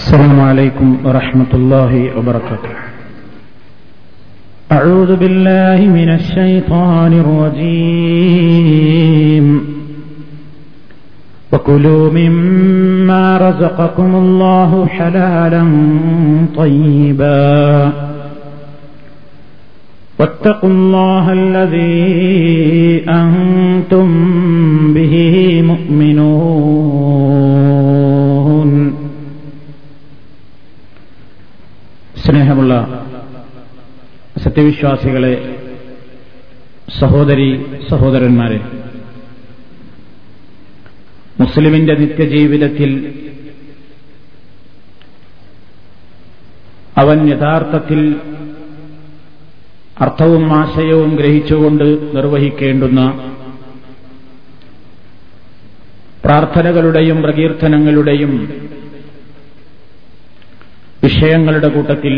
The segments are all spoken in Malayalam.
السلام عليكم ورحمة الله وبركاته. أعوذ بالله من الشيطان الرجيم. وكلوا مما رزقكم الله حلالا طيبا. واتقوا الله الذي أنتم به സ്നേഹമുള്ള സത്യവിശ്വാസികളെ സഹോദരി സഹോദരന്മാരെ മുസ്ലിമിന്റെ നിത്യജീവിതത്തിൽ അവൻ യഥാർത്ഥത്തിൽ അർത്ഥവും ആശയവും ഗ്രഹിച്ചുകൊണ്ട് നിർവഹിക്കേണ്ടുന്ന പ്രാർത്ഥനകളുടെയും പ്രകീർത്തനങ്ങളുടെയും വിഷയങ്ങളുടെ കൂട്ടത്തിൽ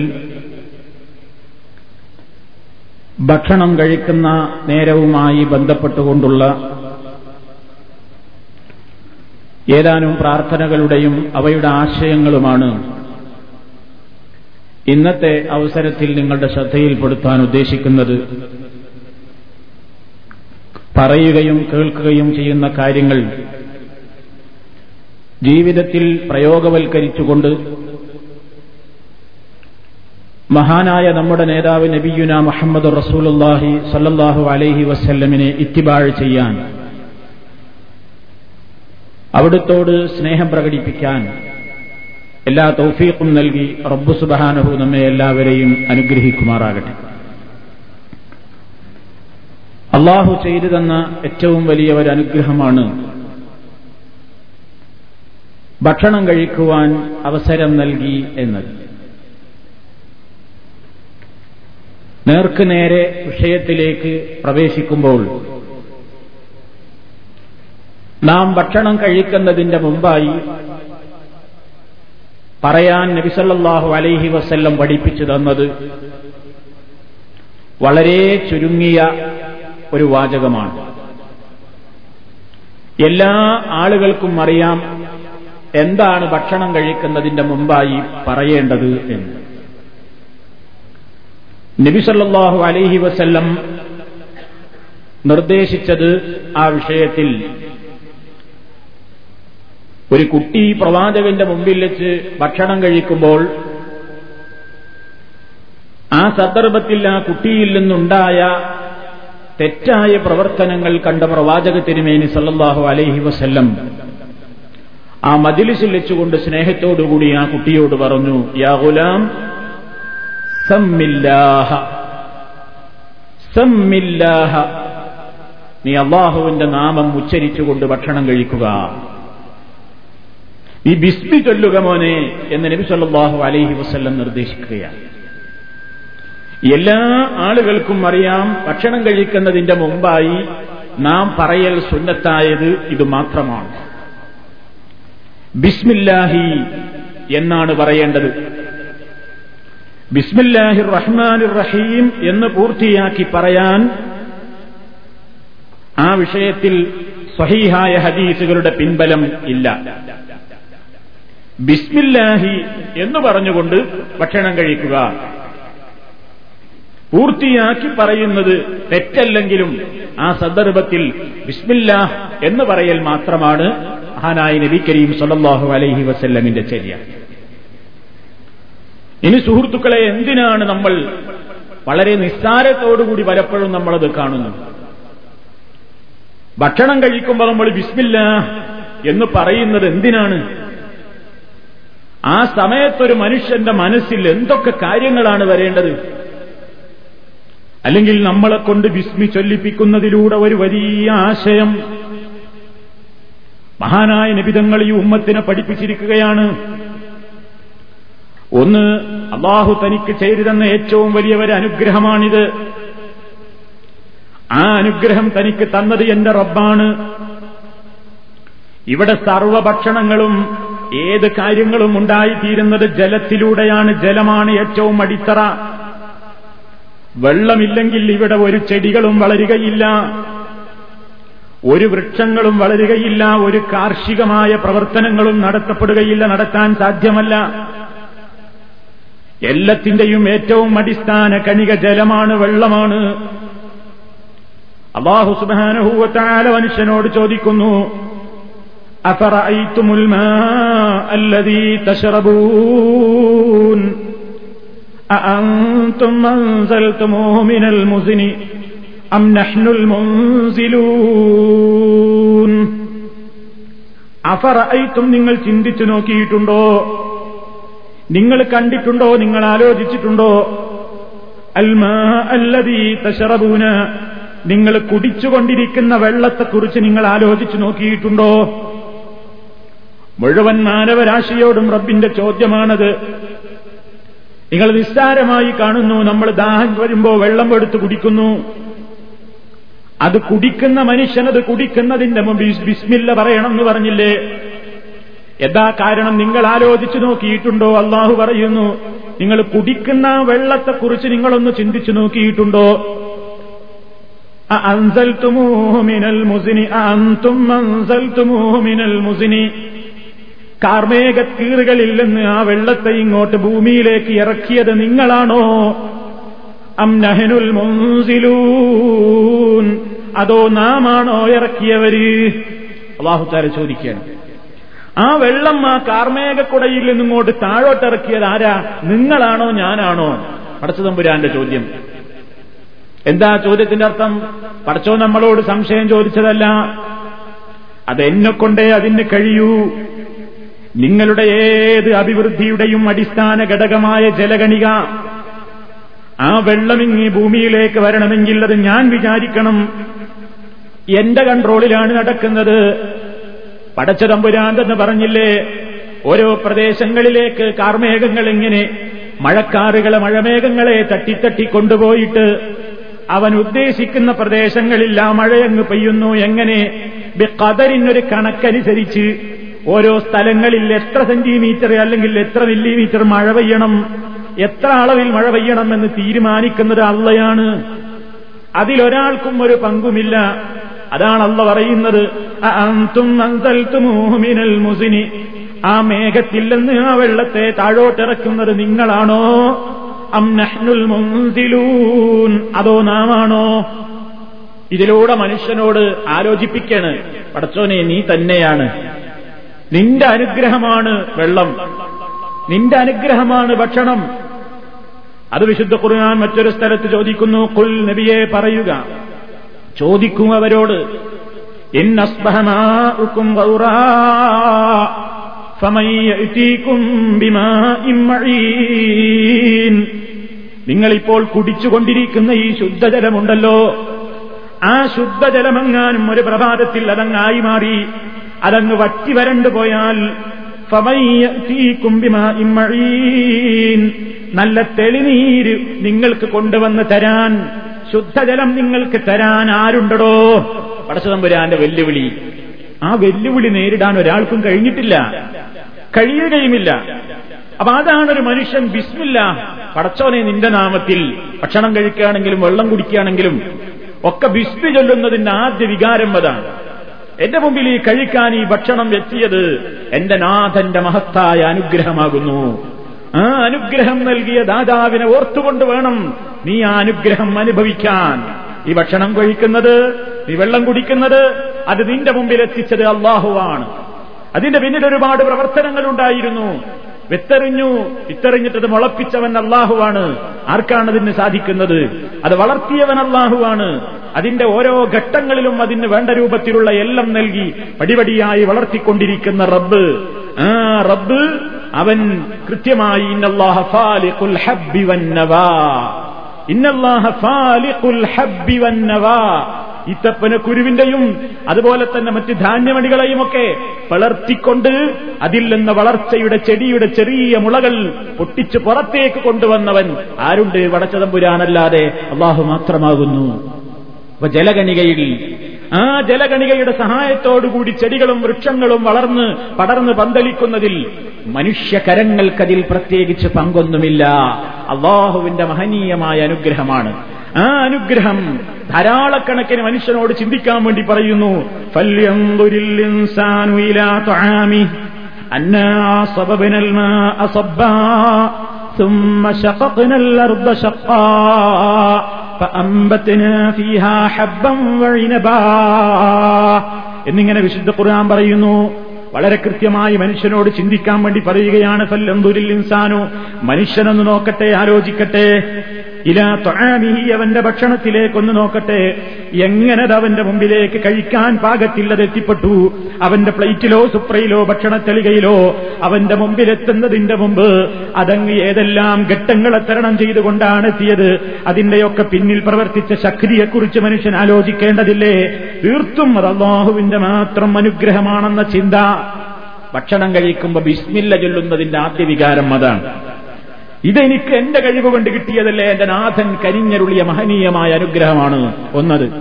ഭക്ഷണം കഴിക്കുന്ന നേരവുമായി ബന്ധപ്പെട്ടുകൊണ്ടുള്ള ഏതാനും പ്രാർത്ഥനകളുടെയും അവയുടെ ആശയങ്ങളുമാണ് ഇന്നത്തെ അവസരത്തിൽ നിങ്ങളുടെ ശ്രദ്ധയിൽപ്പെടുത്താൻ ഉദ്ദേശിക്കുന്നത്. പറയുകയും കേൾക്കുകയും ചെയ്യുന്ന കാര്യങ്ങൾ ജീവിതത്തിൽ പ്രയോഗവൽക്കരിച്ചുകൊണ്ട് മഹാനായ നമ്മുടെ നേതാവ് നബിയുന മുഹമ്മദ് റസൂലുല്ലാഹി സല്ലാഹു അലൈഹി വസ്ല്ലമിനെ ഇത്തിബാഴ് ചെയ്യാൻ അവിടുത്തോട് സ്നേഹം പ്രകടിപ്പിക്കാൻ എല്ലാ തൗഫീഖും നൽകി റബ്ബു സുബഹാനഹു നമ്മെ എല്ലാവരെയും അനുഗ്രഹിക്കുമാറാകട്ടെ. അള്ളാഹു ചെയ്തു തന്ന ഏറ്റവും വലിയ ഒരു അനുഗ്രഹമാണ് ഭക്ഷണം കഴിക്കുവാൻ അവസരം നൽകി എന്നത്. നേർക്ക് നേരെ വിഷയത്തിലേക്ക് പ്രവേശിക്കുമ്പോൾ നാം ഭക്ഷണം കഴിക്കുന്നതിന്റെ മുമ്പായി പറയാൻ നബിസല്ലാഹു അലൈഹി വസ്ല്ലം പഠിപ്പിച്ചു തന്നത് വളരെ ചുരുങ്ങിയ ഒരു വാചകമാണ്. എല്ലാ ആളുകൾക്കും അറിയാം എന്താണ് ഭക്ഷണം കഴിക്കുന്നതിന്റെ മുമ്പായി പറയേണ്ടത് എന്ന്. നബിസല്ലാഹു അലൈഹി വസല്ലം നിർദ്ദേശിച്ചത് ആ വിഷയത്തിൽ. ഒരു കുട്ടി പ്രവാചകന്റെ മുമ്പിൽ വെച്ച് ഭക്ഷണം കഴിക്കുമ്പോൾ ആ സന്ദർഭത്തിൽ ആ കുട്ടിയിൽ നിന്നുണ്ടായ തെറ്റായ പ്രവർത്തനങ്ങൾ കണ്ട പ്രവാചക തിരുമേനി സല്ലാഹു അലൈഹി വസല്ലം ആ മതിലിസിൽ വെച്ചുകൊണ്ട് സ്നേഹത്തോടുകൂടി ആ കുട്ടിയോട് പറഞ്ഞു യാ ഗുലാം സമ്മില്ലാഹ. സമ്മില്ലാഹ. നീ അള്ളാഹുവിന്റെ നാമം ഉച്ചരിച്ചുകൊണ്ട് ഭക്ഷണം കഴിക്കുക. ഈ ബിസ്മി ചൊല്ലുക മോനെ എന്ന് നബി സല്ലാഹു അലൈഹി വസ്ല്ലം നിർദ്ദേശിക്കുകയാണ്. എല്ലാ ആളുകൾക്കും അറിയാം ഭക്ഷണം കഴിക്കുന്നതിന്റെ മുമ്പായി നാം പറയൽ സുന്നത്തായത് ഇത് മാത്രമാണ്. ബിസ്മില്ലാഹി എന്നാണ് പറയേണ്ടത്. ബിസ്മില്ലാഹിർ റഹ്മാനിർ റഹീം എന്ന് പൂർത്തിയാക്കി പറയാൻ ആ വിഷയത്തിൽ സഹീഹായ ഹദീസുകളുടെ പിൻബലം ഇല്ല. ബിസ്മില്ലാഹി എന്ന് പറഞ്ഞുകൊണ്ട് ഭക്ഷണം കഴിക്കുക. പൂർത്തിയാക്കി പറയുന്നത് തെറ്റല്ലെങ്കിലും ആ സന്ദർഭത്തിൽ ബിസ്മില്ലാഹ് എന്ന് പറയൽ മാത്രമാണ് മഹാനായ നബി കരീം സല്ലാഹു അലൈഹി വസല്ലമിന്റെ ചര്യ. ഇനി സുഹൃത്തുക്കളെ എന്തിനാണ് നമ്മൾ വളരെ നിസ്സാരത്തോടുകൂടി പലപ്പോഴും നമ്മളത് കാണുന്നു ഭക്ഷണം കഴിക്കുമ്പോൾ നമ്മൾ വിസ്മില്ല എന്ന് പറയുന്നത് എന്തിനാണ്? ആ സമയത്തൊരു മനുഷ്യന്റെ മനസ്സിൽ എന്തൊക്കെ കാര്യങ്ങളാണ് വരേണ്ടത്? അല്ലെങ്കിൽ നമ്മളെ കൊണ്ട് വിസ്മി ചൊല്ലിപ്പിക്കുന്നതിലൂടെ ഒരു വലിയ ആശയം. മഹാനായ നിബിതങ്ങൾ ഈ ഉമ്മത്തിനെ പഠിപ്പിച്ചിരിക്കുകയാണ്. ഒന്ന് അള്ളാഹു തനിക്ക് ചെയ്തു തന്ന ഏറ്റവും വലിയ ഒരു അനുഗ്രഹമാണിത്. ആ അനുഗ്രഹം തനിക്ക് തന്നത് എന്റെ റബ്ബാണ്. ഇവിടെ സർവഭക്ഷണങ്ങളും ഏത് കാര്യങ്ങളും ഉണ്ടായിത്തീരുന്നത് ജലത്തിലൂടെയാണ്. ജലമാണ് ഏറ്റവും അടിത്തറ. വെള്ളമില്ലെങ്കിൽ ഇവിടെ ഒരു ചെടികളും വളരുകയില്ല. ഒരു വൃക്ഷങ്ങളും വളരുകയില്ല. ഒരു കാർഷികമായ പ്രവർത്തനങ്ങളും നടത്തപ്പെടുകയില്ല. നടത്താൻ സാധ്യമല്ല. എല്ലാത്തിന്റെയും ഏറ്റവും അടിസ്ഥാന കണിക ജലമാണ് വെള്ളമാണ്. അള്ളാഹു സുബാനഹൂവത്താല മനുഷ്യനോട് ചോദിക്കുന്നു അഫറ നിങ്ങൾ ചിന്തിച്ചു നോക്കിയിട്ടുണ്ടോ? നിങ്ങൾ കണ്ടിട്ടുണ്ടോ? നിങ്ങൾ ആലോചിച്ചിട്ടുണ്ടോ? അൽമാ അല്ലതീ തശറബൂന. നിങ്ങൾ കുടിച്ചുകൊണ്ടിരിക്കുന്ന വെള്ളത്തെക്കുറിച്ച് നിങ്ങൾ ആലോചിച്ചു നോക്കിയിട്ടുണ്ടോ? മുഴുവൻ മാനവരാശിയോടും റബ്ബിന്റെ ചോദ്യമാണത്. നിങ്ങൾ നിസ്സാരമായി കാണുന്നു നമ്മൾ ദാഹം വരുമ്പോ വെള്ളം എടുത്ത് കുടിക്കുന്നു. അത് കുടിക്കുന്ന മനുഷ്യനത് കുടിക്കുന്നതിന്റെ മുമ്പ് ബിസ്മില്ല പറയണം എന്ന് പറഞ്ഞില്ലേ? എന്താ കാരണം നിങ്ങൾ ആലോചിച്ചു നോക്കിയിട്ടുണ്ടോ? അള്ളാഹു പറയുന്നു നിങ്ങൾ കുടിക്കുന്ന വെള്ളത്തെക്കുറിച്ച് നിങ്ങളൊന്ന് ചിന്തിച്ചു നോക്കിയിട്ടുണ്ടോ? മിനൽ മുസിനി ആ വെള്ളത്തെ ഇങ്ങോട്ട് ഭൂമിയിലേക്ക് ഇറക്കിയത് നിങ്ങളാണോ? അം മുൻസിലൂൻ. അതോ നാമാണോ ഇറക്കിയവര്? അള്ളാഹുത്താര ചോദിക്കുകയാണ്. ആ വെള്ളം ആ കാർമേകക്കുടയിൽ നിന്നിങ്ങോട്ട് താഴോട്ടിറക്കിയത് ആരാ? നിങ്ങളാണോ ഞാനാണോ? പടച്ചതമ്പുരാന്റെ ചോദ്യം. എന്താ ചോദ്യത്തിന്റെ അർത്ഥം? പടച്ചോ നമ്മളോട് സംശയം ചോദിച്ചതല്ല. അതെന്നെ കൊണ്ടേ അതിന് കഴിയൂ? നിങ്ങളുടെ ഏത് അഭിവൃദ്ധിയുടെയും അടിസ്ഥാന ഘടകമായ ജലഗണിക ആ വെള്ളമിങ്ങി ഭൂമിയിലേക്ക് വരണമെങ്കിൽ അത് ഞാൻ വിചാരിക്കണം. എന്റെ കൺട്രോളിലാണ് നടക്കുന്നത്. പടച്ചതമ്പുരാന്തെന്ന് പറഞ്ഞില്ലേ? ഓരോ പ്രദേശങ്ങളിലേക്ക് കാർമേഘങ്ങൾ എങ്ങനെ മഴക്കാറുകളെ മഴമേഘങ്ങളെ തട്ടിത്തട്ടി കൊണ്ടുപോയിട്ട് അവൻ ഉദ്ദേശിക്കുന്ന പ്രദേശങ്ങളിൽ ആ മഴയങ്ങ് പെയ്യുന്നു. എങ്ങനെ? കതറിനൊരു കണക്കനുസരിച്ച് ഓരോ സ്ഥലങ്ങളിൽ എത്ര സെന്റിമീറ്റർ അല്ലെങ്കിൽ എത്ര മില്ലിമീറ്റർ മഴ പെയ്യണം എത്ര അളവിൽ മഴ പെയ്യണം എന്ന് തീരുമാനിക്കുന്നത് അള്ളയാണ്. അതിലൊരാൾക്കും ഒരു പങ്കുമില്ല. അതാണ് അള്ള പറയുന്നത്. മുസിനി. ആ മേഘത്തിൽ നിന്ന് ആ വെള്ളത്തെ താഴോട്ടിറക്കുന്നത് നിങ്ങളാണോ? അം നഹ്നുൽ മുൻസിലൂൻ. അതോ നാമാണോ? ഇതിലൂടെ മനുഷ്യനോട് ആലോചിപ്പിക്കാണ്. പടച്ചോനെ നീ തന്നെയാണ്. നിന്റെ അനുഗ്രഹമാണ് വെള്ളം. നിന്റെ അനുഗ്രഹമാണ് ഭക്ഷണം. അത് വിശുദ്ധ ഖുർആൻ മറ്റൊരു സ്ഥലത്ത് ചോദിക്കുന്നു. കുൽ നബിയെ പറയുക. ചോദിക്കും അവരോട്. നിങ്ങളിപ്പോൾ കുടിച്ചുകൊണ്ടിരിക്കുന്ന ഈ ശുദ്ധജലമുണ്ടല്ലോ. ആ ശുദ്ധജലമെങ്ങാനും ഒരു പ്രഭാതത്തിൽ അതങ്ങായി മാറി. അതങ്ങ് വറ്റി വരണ്ടു പോയാൽ നല്ല തെളിനീര് നിങ്ങൾക്ക് കൊണ്ടുവന്ന് തരാൻ ശുദ്ധജലം നിങ്ങൾക്ക് തരാൻ ആരുണ്ടടോ? പടച്ചതമ്പുരാന്റെ വെല്ലുവിളി. ആ വെല്ലുവിളി നേരിടാൻ ഒരാൾക്കും കഴിഞ്ഞിട്ടില്ല. കഴിയുകയുമില്ല. അപ്പൊ അതാണ് ഒരു മനുഷ്യൻ ബിസ്മില്ല പടച്ചോനെ നിന്റെ നാമത്തിൽ ഭക്ഷണം കഴിക്കുകയാണെങ്കിലും വെള്ളം കുടിക്കുകയാണെങ്കിലും ഒക്കെ ബിസ്മി ചൊല്ലുന്നതിന്റെ ആദ്യ വികാരം അതാണ്. എന്റെ മുമ്പിൽ ഈ കഴിക്കാൻ ഈ ഭക്ഷണം എത്തിയത് എന്റെ നാഥന്റെ മഹത്തായ അനുഗ്രഹമാകുന്നു. ആ അനുഗ്രഹം നൽകിയ ദാതാവിനെ ഓർത്തുകൊണ്ട് വേണം നീ ആ അനുഗ്രഹം അനുഭവിക്കാൻ. ഈ ഭക്ഷണം കഴിക്കുന്നത് നീ വെള്ളം കുടിക്കുന്നത് അത് നിന്റെ മുമ്പിൽ എത്തിച്ചത് അള്ളാഹുവാണ് അതിന്റെ പിന്നിൽ ഒരുപാട് പ്രവർത്തനങ്ങൾ ഉണ്ടായിരുന്നു. വിത്തെറിഞ്ഞു വിത്തെറിഞ്ഞിട്ടത് മുളപ്പിച്ചവൻ അള്ളാഹുവാണ് ആർക്കാണ് അതിന് സാധിക്കുന്നത്? അത് വളർത്തിയവൻ അള്ളാഹുവാണ് അതിന്റെ ഓരോ ഘട്ടങ്ങളിലും അതിന് വേണ്ട രൂപത്തിലുള്ള എല്ലാം നൽകി പടിപടിയായി വളർത്തിക്കൊണ്ടിരിക്കുന്ന റബ്ബ്. ആ റബ്ബ് അവൻ കൃത്യമായി ഇന്നല്ലാഹ ഇന്നല്ലാഹ ഈത്തപ്പന കുരുവിന്റെയും അതുപോലെ തന്നെ മറ്റ് ധാന്യമണികളെയും ഒക്കെ പിളർത്തിക്കൊണ്ട് അതിൽ നിന്ന് വളർച്ചയുടെ ചെടിയുടെ ചെറിയ മുളകൾ പൊട്ടിച്ച് പുറത്തേക്ക് കൊണ്ടുവന്നവൻ ആരുണ്ട്? വടച്ചതമ്പുരാനല്ലാതെ അള്ളാഹു മാത്രമാകുന്നു. അപ്പൊ ജലഗണികയിൽ ആ ജലഗണികയുടെ സഹായത്തോടുകൂടി ചെടികളും വൃക്ഷങ്ങളും വളർന്ന് പടർന്ന് പന്തലിക്കുന്നതിൽ മനുഷ്യകരങ്ങൾക്കതിൽ പ്രത്യേകിച്ച് പങ്കൊന്നുമില്ല. അള്ളാഹുവിന്റെ മഹനീയമായ അനുഗ്രഹമാണ്. ആ അനുഗ്രഹം ധാരാളക്കണക്കിന് മനുഷ്യനോട് ചിന്തിക്കാൻ വേണ്ടി പറയുന്നു. എന്നിങ്ങനെ വിശുദ്ധ ഖുർആൻ പറയുന്നു. വളരെ കൃത്യമായി മനുഷ്യനോട് ചിന്തിക്കാൻ വേണ്ടി പറയുകയാണ് ഫല്ലം ദുരിൽ ഇൻസാനു. മനുഷ്യനെന്ന് നോക്കട്ടെ ആലോചിക്കട്ടെ. ഇലാ തൊഴാമിഹി അവന്റെ ഭക്ഷണത്തിലേക്കൊന്ന് നോക്കട്ടെ. എങ്ങനെ അവന്റെ മുമ്പിലേക്ക് കഴിക്കാൻ പാകത്തില്ലത് എത്തിപ്പെട്ടു അവന്റെ പ്ലേറ്റിലോ സുപ്രയിലോ ഭക്ഷണത്തെളികയിലോ അവന്റെ മുമ്പിലെത്തുന്നതിന്റെ മുമ്പ് അതങ്ങ് ഏതെല്ലാം ഘട്ടങ്ങളെ തരണം ചെയ്തുകൊണ്ടാണ് എത്തിയത്. അതിന്റെയൊക്കെ പിന്നിൽ പ്രവർത്തിച്ച ശക്തിയെക്കുറിച്ച് മനുഷ്യൻ ആലോചിക്കേണ്ടതില്ലേ? തീർത്തും അത് അള്ളാഹുവിന്റെ മാത്രം അനുഗ്രഹമാണെന്ന ചിന്ത. ഭക്ഷണം കഴിക്കുമ്പോൾ ബിസ്മില്ല ചൊല്ലുന്നതിന്റെ ആദ്യ വികാരം അതാണ്. ഇതെനിക്ക് എന്റെ കഴിവ് കൊണ്ട് കിട്ടിയതല്ലേ എന്റെ നാഥൻ കരിഞ്ഞരുളിയ മഹനീയമായ അനുഗ്രഹമാണ് ഒന്നത്.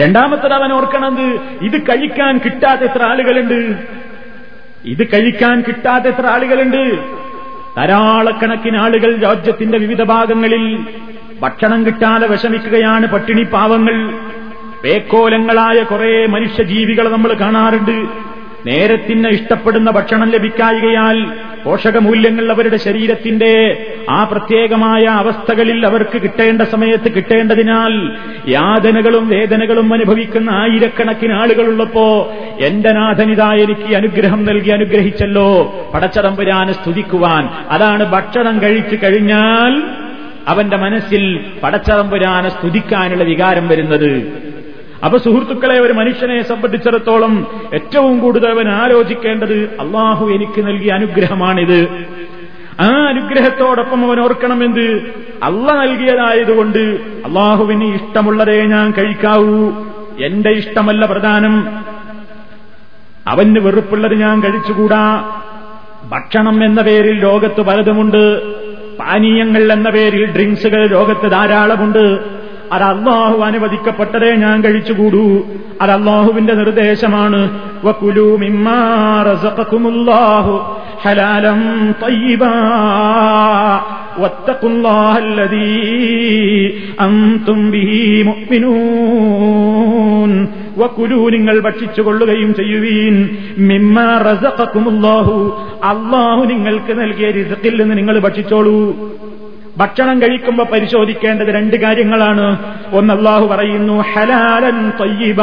രണ്ടാമത്തത് അവൻ ഓർക്കണത് ഇത് കഴിക്കാൻ കിട്ടാത്ത എത്ര ആളുകളുണ്ട്. ഇത് കഴിക്കാൻ കിട്ടാത്ത എത്ര ആളുകളുണ്ട്. ധാരാളക്കണക്കിന് ആളുകൾ രാജ്യത്തിന്റെ വിവിധ ഭാഗങ്ങളിൽ ഭക്ഷണം കിട്ടാതെ വിഷമിക്കുകയാണ് പട്ടിണി പാവങ്ങൾ. പേക്കോലങ്ങളായ കുറെ മനുഷ്യജീവികളെ നമ്മൾ കാണാറുണ്ട്. നേരത്തിന് ഇഷ്ടപ്പെടുന്ന ഭക്ഷണം ലഭിക്കായികയാൽ പോഷകമൂല്യങ്ങൾ അവരുടെ ശരീരത്തിന്റെ ആ പ്രത്യേകമായ അവസ്ഥകളിൽ അവർക്ക് കിട്ടേണ്ട സമയത്ത് കിട്ടേണ്ടതിനാൽ യാതനകളും വേദനകളും അനുഭവിക്കുന്ന ആയിരക്കണക്കിന് ആളുകളുള്ളപ്പോ എന്റെ നാഥനിതാ എനിക്ക് അനുഗ്രഹം നൽകി അനുഗ്രഹിച്ചല്ലോ. പടച്ചതമ്പുരാന് സ്തുതിക്കുവാൻ. അതാണ് ഭക്ഷണം കഴിച്ചു കഴിഞ്ഞാൽ അവന്റെ മനസ്സിൽ പടച്ചതമ്പുരാനെ സ്തുതിക്കാനുള്ള വികാരം വരുന്നത്. അപ്പൊ സുഹൃത്തുക്കളെ ഒരു മനുഷ്യനെ സംബന്ധിച്ചിടത്തോളം ഏറ്റവും കൂടുതൽ അവൻ ആലോചിക്കേണ്ടത് അള്ളാഹു എനിക്ക് നൽകിയ അനുഗ്രഹമാണിത്. ആ അനുഗ്രഹത്തോടൊപ്പം അവൻ ഓർക്കണമെന്ത്? അള്ള നൽകിയതായതുകൊണ്ട് അള്ളാഹുവിന് ഇഷ്ടമുള്ളതേ ഞാൻ കഴിക്കാവൂ. എന്റെ ഇഷ്ടമല്ല പ്രധാനം. അവന് വെറുപ്പുള്ളത് ഞാൻ കഴിച്ചുകൂടാ. ഭക്ഷണം എന്ന പേരിൽ ലോകത്ത് പലതുമുണ്ട്. പാനീയങ്ങൾ എന്ന പേരിൽ ഡ്രിങ്ക്സുകൾ ലോകത്ത് ധാരാളമുണ്ട്. അത് അള്ളാഹു അനുവദിക്കപ്പെട്ടതേ ഞാൻ കഴിച്ചുകൂടൂ. അത് അള്ളാഹുവിന്റെ നിർദ്ദേശമാണ് ഹലാലം മുഅ്മിനൂൻ. നിങ്ങൾ ഭക്ഷിച്ചുകൊള്ളുകയും ചെയ്യുവീൻ. മിമ്മ റസഖക്കുമുല്ലാഹു അള്ളാഹു നിങ്ങൾക്ക് നൽകിയ രസത്തിൽ നിന്ന് നിങ്ങൾ ഭക്ഷിച്ചോളൂ. ഭക്ഷണം കഴിക്കുമ്പോൾ പരിശോധിക്കേണ്ടത് രണ്ട് കാര്യങ്ങളാണ്. ഒന്ന് അള്ളാഹു പറയുന്നു ഹലാലൻ തൊയ്യബ.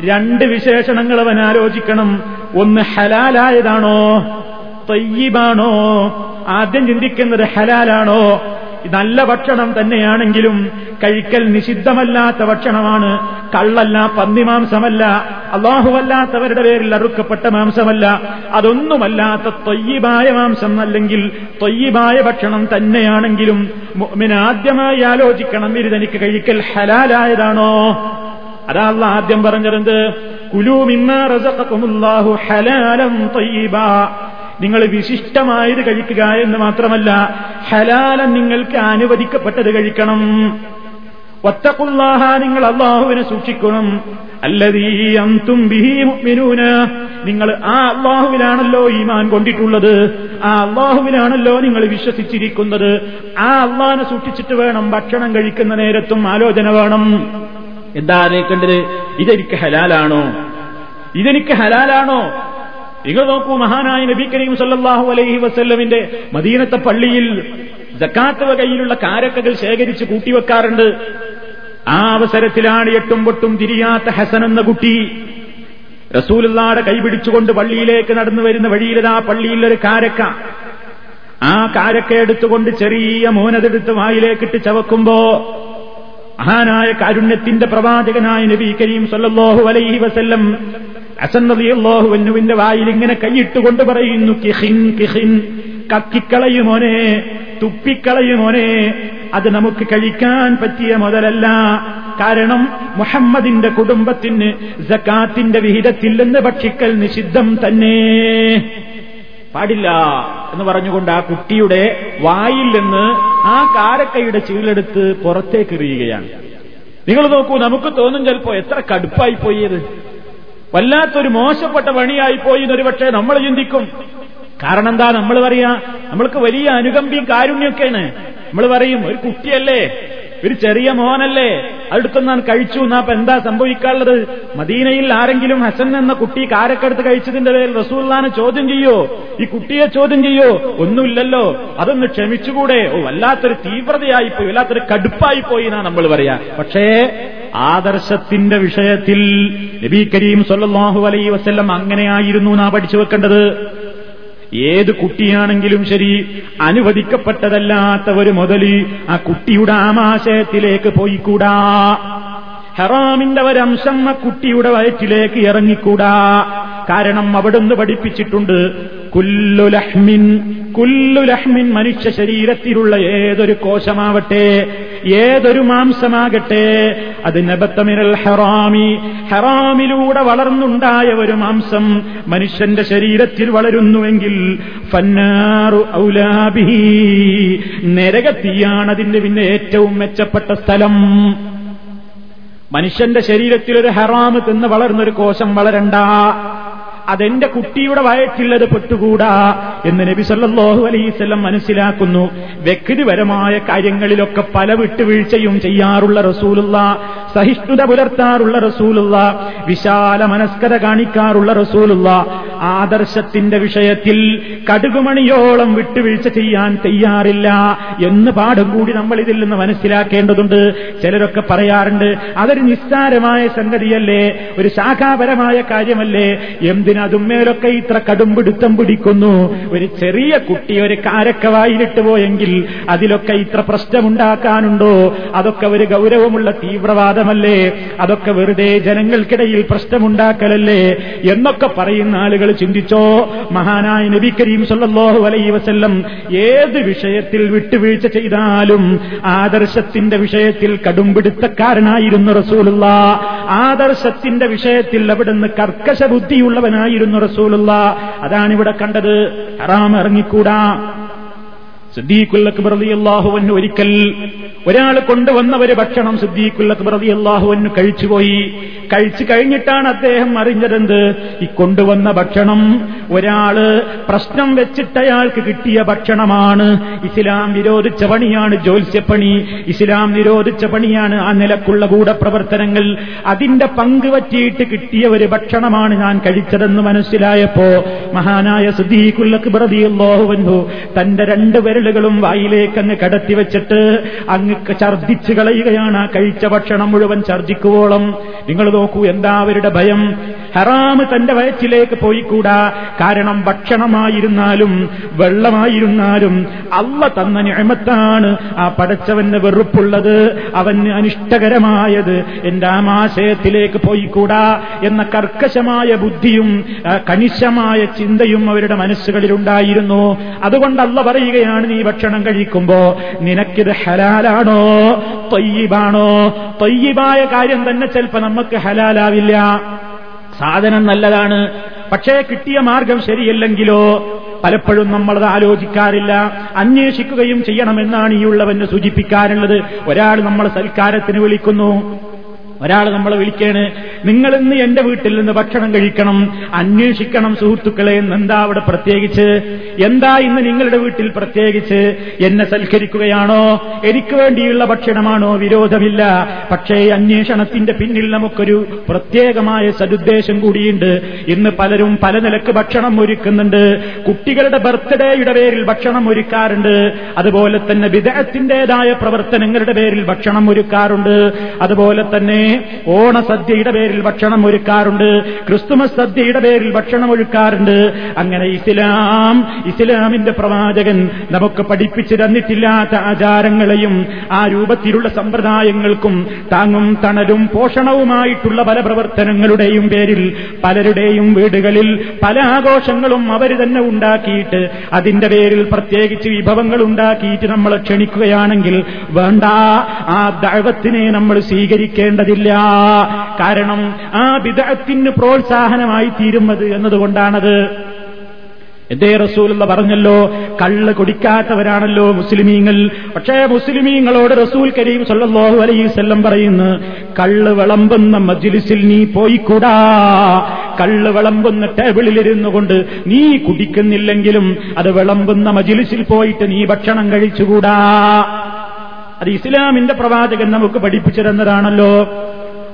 രണ്ട് വിശേഷണങ്ങൾ അവൻ ആലോചിക്കണം. ഒന്ന് ഹലാലായതാണോ? തൊയ്യബാണോ? ആദ്യം ചിന്തിക്കുന്നത് ഹലാലാണോ? നല്ല ഭക്ഷണം തന്നെയാണെങ്കിലും കഴിക്കൽ നിഷിദ്ധമല്ലാത്ത ഭക്ഷണമാണ്. കള്ളല്ല പന്നിമാംസമല്ല അള്ളാഹുവല്ലാത്തവരുടെ പേരിൽ അറുക്കപ്പെട്ട മാംസമല്ല. അതൊന്നുമല്ലാത്ത തൊയ്യബായ മാംസം അല്ലെങ്കിൽ തൊയ്യബായ ഭക്ഷണം തന്നെയാണെങ്കിലും ആദ്യമായി ആലോചിക്കണം ഇതെനിക്ക് കഴിക്കൽ ഹലാലായതാണോ? അതാ അള്ളാഹ് ആദ്യം പറഞ്ഞിരുന്നത് കുലു ഹലാലം തൊയ്യബാ. നിങ്ങൾ വിശിഷ്ടമായത് കഴിക്കുക എന്ന് മാത്രമല്ല ഹലാലൻ നിങ്ങൾക്ക് അനുവദിക്കപ്പെട്ടത് കഴിക്കണം. ഒത്തക്കുള്ളാഹ നിങ്ങൾ അള്ളാഹുവിനെ സൂക്ഷിക്കണം. അല്ലതീ അന്തും ബിഹി മുഅ്മിനൂന നിങ്ങൾ ആ അള്ളാഹുവിലാണല്ലോ ഈമാൻ കൊണ്ടിട്ടുള്ളത്. ആ അള്ളാഹുവിലാണല്ലോ നിങ്ങൾ വിശ്വസിച്ചിരിക്കുന്നത്. ആ അള്ളാഹിനെ സൂക്ഷിച്ചിട്ട് വേണം ഭക്ഷണം കഴിക്കുന്ന നേരത്തും ആലോചന വേണം. എന്താ അറിയിക്കേണ്ടത് ഇതെനിക്ക് ഹലാലാണോ? ഇതെനിക്ക് ഹലാലാണോ? നിങ്ങൾ നോക്കൂ മഹാനായ നബി കരീം സല്ലാഹു അലൈഹി വസ്ല്ലമിന്റെ മദീനത്തെ പള്ളിയിൽ ജക്കാത്ത് വകയിലുള്ള കാരക്കകൾ ശേഖരിച്ച് കൂട്ടിവെക്കാറുണ്ട്. ആ അവസരത്തിലാണ് എട്ടും പൊട്ടും തിരിയാത്ത ഹസൻ എന്ന കുട്ടി റസൂലുള്ളാടെ കൈപിടിച്ചുകൊണ്ട് പള്ളിയിലേക്ക് നടന്നു വരുന്ന വഴിയിലതാ പള്ളിയിൽ ഒരു കാരക്ക. ആ കാരക്ക എടുത്തുകൊണ്ട് ചെറിയ മോനതെടുത്ത് വായിലേക്കിട്ട് ചവക്കുമ്പോ മഹാനായ കാരുണ്യത്തിന്റെ പ്രവാചകനായ നബി കരീം സല്ലാഹു അലൈഹി വസല്ലം അൻഹുവിന്റെ വായിൽ ഇങ്ങനെ കൈയിട്ടുകൊണ്ട് പറയുന്നു കിഹിൻ കിഹിൻ കക്കിക്കളയുമോനെ തുപ്പിക്കളയുമോനെ അത് നമുക്ക് കഴിക്കാൻ പറ്റിയ മുതലല്ല. കാരണം മുഹമ്മദിന്റെ കുടുംബത്തിന് ജക്കാത്തിന്റെ വിഹിതത്തിൽ നിന്ന് ഭക്ഷിക്കൽ നിഷിദ്ധം തന്നെ. പാടില്ല എന്ന് പറഞ്ഞുകൊണ്ട് ആ കുട്ടിയുടെ വായിൽ നിന്ന് ആ കാരക്കയുടെ ചീലെടുത്ത് പുറത്തേക്ക് എറിയുകയാണ് നിങ്ങൾ നോക്കൂ നമുക്ക് തോന്നും ചിലപ്പോ എത്ര കടുപ്പായി പോയത് വല്ലാത്തൊരു മോശപ്പെട്ട പണിയായി പോയി എന്നൊരു പക്ഷേ നമ്മൾ ചിന്തിക്കും. കാരണം എന്താ? നമ്മൾ പറയാ നമ്മൾക്ക് വലിയ അനുകമ്പിയും കാരുണ്യൊക്കെയാണ് നമ്മൾ പറയും ഒരു കുട്ടിയല്ലേ ഒരു ചെറിയ മോനല്ലേ? അടുത്തൊന്നാൻ കഴിച്ചു എന്നാ അപ്പൊ എന്താ സംഭവിക്കാനുള്ളത്? മദീനയിൽ ആരെങ്കിലും ഹസൻ എന്ന കുട്ടി കാരക്കെടുത്ത് കഴിച്ചതിന്റെ പേരിൽ റസൂല്ലാനെ ചോദ്യം ചെയ്യോ? ഈ കുട്ടിയെ ചോദ്യം ചെയ്യോ? ഒന്നുമില്ലല്ലോ. അതൊന്ന് ക്ഷമിച്ചുകൂടെ. ഓ വല്ലാത്തൊരു തീവ്രതയായി പോയി വല്ലാത്തൊരു കടുപ്പായി പോയി എന്നാ നമ്മൾ പറയാ. പക്ഷേ ആദർശത്തിന്റെ വിഷയത്തിൽ നബി കരീം സൊല്ലാഹു അലൈ വസ്ല്ലം അങ്ങനെയായിരുന്നു നാ പഠിച്ചു വെക്കേണ്ടത്? ഏത് കുട്ടിയാണെങ്കിലും ശരി അനുവദിക്കപ്പെട്ടതല്ലാത്ത ഒരു ആ കുട്ടിയുടെ ആമാശയത്തിലേക്ക് പോയിക്കൂടാ. ഹറാമിന്റെ ഒരംശം ആ കുട്ടിയുടെ വയറ്റിലേക്ക് ഇറങ്ങിക്കൂടാ. കാരണം അവിടുന്ന് പഠിപ്പിച്ചിട്ടുണ്ട്. കുല്ലുലഹ്മിൻ കുല്ലുലഹ്മിൻ മനുഷ്യ ശരീരത്തിലുള്ള ഏതൊരു കോശമാവട്ടെ ഏതൊരു മാംസമാകട്ടെ അത് നബത്തമിനൽ ഹറാമി. ഹറാമിലൂടെ വളർന്നുണ്ടായ ഒരു മാംസം മനുഷ്യന്റെ ശരീരത്തിൽ വളരുന്നുവെങ്കിൽ ഫന്നാറു ഔലാബി നരകത്തിയാണ് അതിന്റെ പിന്നെ ഏറ്റവും മെച്ചപ്പെട്ട സ്ഥലം. മനുഷ്യന്റെ ശരീരത്തിൽ ഒരു ഹറാമ് തിന്ന് വളർന്നൊരു കോശം വളരണ്ട. അതെന്റെ കുട്ടിയുടെ വയറ്റിൽ അത് പെട്ടുകൂടാ എന്ന് നബി സല്ലാഹു അലൈസ്വല്ലം മനസ്സിലാക്കുന്നു. വ്യക്തിപരമായ കാര്യങ്ങളിലൊക്കെ പല വിട്ടുവീഴ്ചയും ചെയ്യാറുള്ള റസൂലുള്ള സഹിഷ്ണുത പുലർത്താറുള്ള റസൂലുള്ള വിശാല മനസ്കത കാണിക്കാറുള്ള റസൂലുള്ള. ആദർശത്തിന്റെ വിഷയത്തിൽ കടുകുമണിയോളം വിട്ടുവീഴ്ച ചെയ്യാൻ തയ്യാറില്ല എന്ന് പാഠം കൂടി നമ്മൾ ഇതിൽ നിന്ന് മനസ്സിലാക്കേണ്ടതുണ്ട്. ചിലരൊക്കെ പറയാറുണ്ട് അതൊരു നിസ്സാരമായ സംഗതിയല്ലേ ഒരു ശാഖാപരമായ കാര്യമല്ലേ എന്തിനതും മേലൊക്കെ ഇത്ര കടുംപിടുത്തം പിടിക്കുന്നു? ഒരു ചെറിയ കുട്ടി ഒരു കാരക്ക വായിലിട്ട് പോയെങ്കിൽ അതിലൊക്കെ ഇത്ര പ്രശ്നമുണ്ടാക്കാനുണ്ടോ? അതൊക്കെ ഒരു ഗൗരവമുള്ള തീവ്രവാദമല്ലേ? അതൊക്കെ വെറുതെ ജനങ്ങൾക്കിടയിൽ പ്രശ്നമുണ്ടാക്കലല്ലേ? എന്നൊക്കെ പറയുന്ന ആളുകൾ ചിന്തിച്ചോ? മഹാനായ നബി കരീം സല്ലാഹു അലൈ വസല്ലം ഏത് വിഷയത്തിൽ വിട്ടുവീഴ്ച ചെയ്താലും ആദർശത്തിന്റെ വിഷയത്തിൽ കടുംപിടുത്തക്കാരനായിരുന്നു റസൂലുള്ള. ആദർശത്തിന്റെ വിഷയത്തിൽ അവിടുന്ന് കർക്കശ ബുദ്ധിയുള്ളവനായിരുന്നു റസൂലുള്ള. അതാണ് ഇവിടെ കണ്ടത്. ഹറാം ഇറങ്ങിക്കൂടാ. സിദ്ദീഖുൽ അക്ബർ ഒരിക്കൽ ഒരാൾ കൊണ്ടുവന്ന ഒരു ഭക്ഷണം സിദ്ദീഖുൽ അക്ബർ റളിയല്ലാഹുവിന് കഴിച്ചുപോയി. കഴിച്ചു കഴിഞ്ഞിട്ടാണ് അദ്ദേഹം അറിഞ്ഞതെന്ത്? ഈ കൊണ്ടുവന്ന ഭക്ഷണം ഒരാൾ പ്രശ്നം വെച്ചിട്ടയാൾക്ക് കിട്ടിയ ഭക്ഷണമാണ്. ഇസ്ലാം വിരോധിച്ച പണിയാണ് ജോത്സ്യപ്പണി ഇസ്ലാം നിരോധിച്ച പണിയാണ് ആ നിലക്കുള്ള ഗൂഢപ്രവർത്തനങ്ങൾ. അതിന്റെ പങ്ക് പറ്റിയിട്ട് കിട്ടിയ ഒരു ഭക്ഷണമാണ് ഞാൻ കഴിച്ചതെന്ന് മനസ്സിലായപ്പോ മഹാനായ സുദ്ദീഖുൽ അക്ബർ റളിയല്ലാഹുവിൻഹു തന്റെ രണ്ട് വിരലുകളും വായിലേക്ക് അങ്ങ് കടത്തി വെച്ചിട്ട് അങ്ങ് ഛർദ്ദിച്ചു കളയുകയാണ്. ആ കഴിച്ച ഭക്ഷണം മുഴുവൻ ഛർദ്ദിക്കുവോളം. നിങ്ങൾ നോക്കൂ എന്താ അവരുടെ ഭയം? ഹറാമ് തന്റെ വയറ്റിലേക്ക് പോയിക്കൂടാ. കാരണം ഭക്ഷണമായിരുന്നാലും വെള്ളമായിരുന്നാലും അല്ല തന്ന ഞമത്താണ് ആ പടച്ചവന് വെറുപ്പുള്ളത്. അവന് അനിഷ്ടകരമായത് എന്റെ ആമാശയത്തിലേക്ക് പോയിക്കൂടാ എന്ന കർക്കശമായ ബുദ്ധിയും കണിശമായ ചിന്തയും അവരുടെ മനസ്സുകളിലുണ്ടായിരുന്നു. അതുകൊണ്ട് പറയുകയാണ് ഭക്ഷണം കഴിക്കുമ്പോ നിനക്കിത് ഹലാലാണോ? തൊയ്യബാണോ? തൊയ്യബായ കാര്യം തന്നെ ചിലപ്പോ നമുക്ക് ഹലാലാവില്ല. സാധനം നല്ലതാണ് പക്ഷേ കിട്ടിയ മാർഗം ശരിയല്ലെങ്കിലോ പലപ്പോഴും നമ്മളത് ആലോചിക്കാറില്ല. അന്വേഷിക്കുകയും ചെയ്യണമെന്നാണ് ഈ ഉള്ളവന് സൂചിപ്പിക്കാറുള്ളത് ഒരാൾ നമ്മൾ സൽക്കാരത്തിന് വിളിക്കുന്നു. ഒരാൾ നമ്മളെ വിളിക്കാണ്. നിങ്ങൾ ഇന്ന് എന്റെ വീട്ടിൽ നിന്ന് ഭക്ഷണം കഴിക്കണം. അന്വേഷിക്കണം സുഹൃത്തുക്കളെ എന്താ അവിടെ പ്രത്യേകിച്ച്? എന്താ ഇന്ന് നിങ്ങളുടെ വീട്ടിൽ പ്രത്യേകിച്ച്? എന്നെ സൽക്കരിക്കുകയാണോ? എനിക്ക് വേണ്ടിയുള്ള ഭക്ഷണമാണോ? വിരോധമില്ല. പക്ഷേ അന്വേഷണത്തിന്റെ പിന്നിൽ നമുക്കൊരു പ്രത്യേകമായ സതുദ്ദേശം കൂടിയുണ്ട്. ഇന്ന് പലരും പല നിലയ്ക്ക് ഭക്ഷണം ഒരുക്കുന്നുണ്ട്. കുട്ടികളുടെ ബർത്ത്ഡേയുടെ പേരിൽ ഭക്ഷണം ഒരുക്കാറുണ്ട്. അതുപോലെ തന്നെ വിദേഹത്തിന്റേതായ പ്രവർത്തനങ്ങളുടെ പേരിൽ ഭക്ഷണം ഒരുക്കാറുണ്ട്. അതുപോലെ തന്നെ ഓണസദ്യയുടെ പേരിൽ ഭക്ഷണം ഒരുക്കാറുണ്ട്. ക്രിസ്തുമസ് സദ്യയുടെ പേരിൽ ഭക്ഷണം ഒരുക്കാറുണ്ട്. അങ്ങനെ ഇസ്ലാം ഇസ്ലാമിന്റെ പ്രവാചകൻ നമുക്ക് പഠിപ്പിച്ചു തന്നിട്ടില്ലാത്ത ആചാരങ്ങളെയും ആ രൂപത്തിലുള്ള സമ്പ്രദായങ്ങൾക്കും താങ്ങും തണലും പോഷണവുമായിട്ടുള്ള പല പ്രവർത്തനങ്ങളുടെയും പേരിൽ പലരുടെയും വീടുകളിൽ പല ആഘോഷങ്ങളും അവർ തന്നെ ഉണ്ടാക്കിയിട്ട് അതിന്റെ പേരിൽ പ്രത്യേകിച്ച് വിഭവങ്ങൾ ഉണ്ടാക്കിയിട്ട് നമ്മൾ ക്ഷണിക്കുകയാണെങ്കിൽ വേണ്ട ആ ദൈവത്തിനെ നമ്മൾ സ്വീകരിക്കേണ്ടതില്ല. കാരണം ആ വിദഗ്ധത്തിന് പ്രോത്സാഹനമായി തീരുന്നത് എന്നതുകൊണ്ടാണത്. എന്തേ റസൂലുള്ള പറഞ്ഞല്ലോ? കള്ള് കുടിക്കാത്തവരാണല്ലോ മുസ്ലിമീങ്ങൾ. പക്ഷേ മുസ്ലിമീങ്ങളോട് റസൂൽ കരീം സല്ലാഹു അലൈഹി വസല്ലം പറയുന്നു കള്ള് വിളമ്പുന്ന മജ്ലിസിൽ നീ പോയിക്കൂടാ. കള്ള് വിളമ്പുന്ന ടേബിളിലിരുന്നു കൊണ്ട് നീ കുടിക്കുന്നില്ലെങ്കിലും അത് വിളമ്പുന്ന മജ്ലിസിൽ പോയിട്ട് നീ ഭക്ഷണം കഴിച്ചുകൂടാ. അത് ഇസ്ലാമിന്റെ പ്രവാചകൻ നമുക്ക് പഠിപ്പിച്ചു തന്നതാണല്ലോ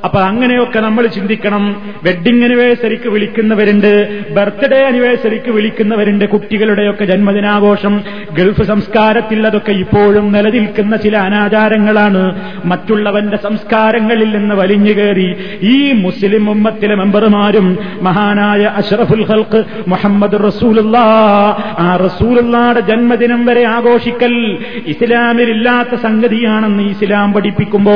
അപ്പൊ അങ്ങനെയൊക്കെ നമ്മൾ ചിന്തിക്കണം. വെഡിങ് അനിവേഴ്സറിക്ക് വിളിക്കുന്നവരുണ്ട്. ബർത്ത്ഡേ അനിവേഴ്സറിക്ക് വിളിക്കുന്നവരുണ്ട് കുട്ടികളുടെയൊക്കെ ജന്മദിനാഘോഷം. ഗൾഫ് സംസ്കാരത്തിൽ അതൊക്കെ ഇപ്പോഴും നിലനിൽക്കുന്ന ചില അനാചാരങ്ങളാണ്. മറ്റുള്ളവന്റെ സംസ്കാരങ്ങളിൽ നിന്ന് വലിഞ്ഞു കയറി ഈ മുസ്ലിം ഉമ്മത്തിലെ മെമ്പർമാരും മഹാനായ അഷ്റഫുൽ ഹൽക്ക് മുഹമ്മദ് റസൂലുള്ള. ആ റസൂലുള്ളാടെ ജന്മദിനം വരെ ആഘോഷിക്കൽ ഇസ്ലാമിലില്ലാത്ത സംഗതിയാണെന്ന് ഇസ്ലാം പഠിപ്പിക്കുമ്പോ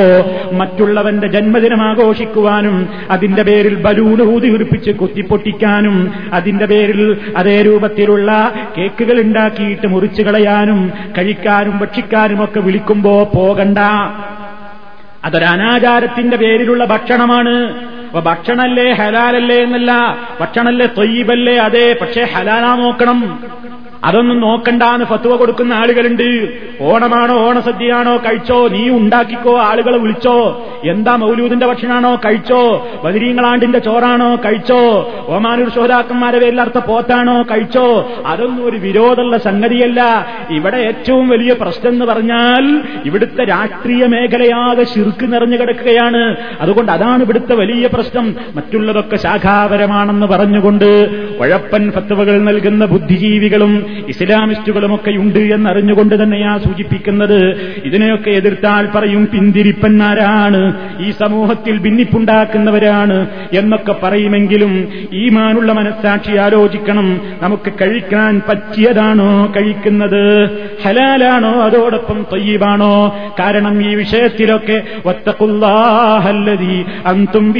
മറ്റുള്ളവന്റെ ജന്മദിനം ആഘോഷിക്കുവാനും അതിന്റെ പേരിൽ ബലൂൺ ഊതിയുറിപ്പിച്ച് കുത്തിപ്പൊട്ടിക്കാനും അതിന്റെ പേരിൽ അതേ രൂപത്തിലുള്ള കേക്കുകൾ ഉണ്ടാക്കിയിട്ട് മുറിച്ചു കളയാനും കഴിക്കാനും ഭക്ഷിക്കാനും ഒക്കെ വിളിക്കുമ്പോ പോകണ്ട. അതൊരനാചാരത്തിന്റെ പേരിലുള്ള ഭക്ഷണമാണ്. അപ്പൊ ഭക്ഷണല്ലേ ഹലാലല്ലേ എന്നല്ല. ഭക്ഷണല്ലേ തൊയ്യബല്ലേ അതെ. പക്ഷേ ഹലാലാ നോക്കണം. അതൊന്നും നോക്കണ്ടാന്ന് ഫത്തുവ കൊടുക്കുന്ന ആളുകളുണ്ട്. ഓണമാണോ ഓണസദ്യയാണോ കഴിച്ചോ നീ ഉണ്ടാക്കിക്കോ ആളുകളെ വിളിച്ചോ എന്താ മൗലൂദിന്റെ ഭക്ഷണമാണോ കഴിച്ചോ ബദിരീങ്ങളാണ്ടിന്റെ ചോറാണോ കഴിച്ചോ ഓമാനൂർ ശോതാക്കന്മാരെ പേരിൽ പോത്താണോ കഴിച്ചോ അതൊന്നും ഒരു വിരോധമുള്ള സംഗതിയല്ല. ഇവിടെ ഏറ്റവും വലിയ പ്രശ്നം എന്ന് പറഞ്ഞാൽ ഇവിടുത്തെ രാഷ്ട്രീയ മേഖലയാകെ ശിർക്ക് നിറഞ്ഞു കിടക്കുകയാണ്. അതുകൊണ്ട് അതാണ് ഇവിടുത്തെ വലിയ പ്രശ്നം. മറ്റുള്ളതൊക്കെ ശാഖാപരമാണെന്ന് പറഞ്ഞുകൊണ്ട് ഉഴപ്പൻ ഫത്തുവകൾ നൽകുന്ന ബുദ്ധിജീവികളും ഇസ്ലാമിസ്റ്റുകളുമൊക്കെ ഉണ്ട് എന്നറിഞ്ഞുകൊണ്ട് തന്നെയാ സൂചിപ്പിക്കുന്നത്. ഇതിനെയൊക്കെ എതിർത്താൽ പറയും പിന്തിരിപ്പന്മാരാണ് ഈ സമൂഹത്തിൽ ഭിന്നിപ്പുണ്ടാക്കുന്നവരാണ് എന്നൊക്കെ പറയുമെങ്കിലും ഈമാനുള്ള മനസ്സാക്ഷി ആലോചിക്കണം. നമുക്ക് കഴിക്കാൻ പറ്റിയതാണോ കഴിക്കുന്നത്? ഹലാലാണോ അതോടൊപ്പം തൊയ്യീബാണോ? കാരണം ഈ വിഷയത്തിലൊക്കെ അന്തും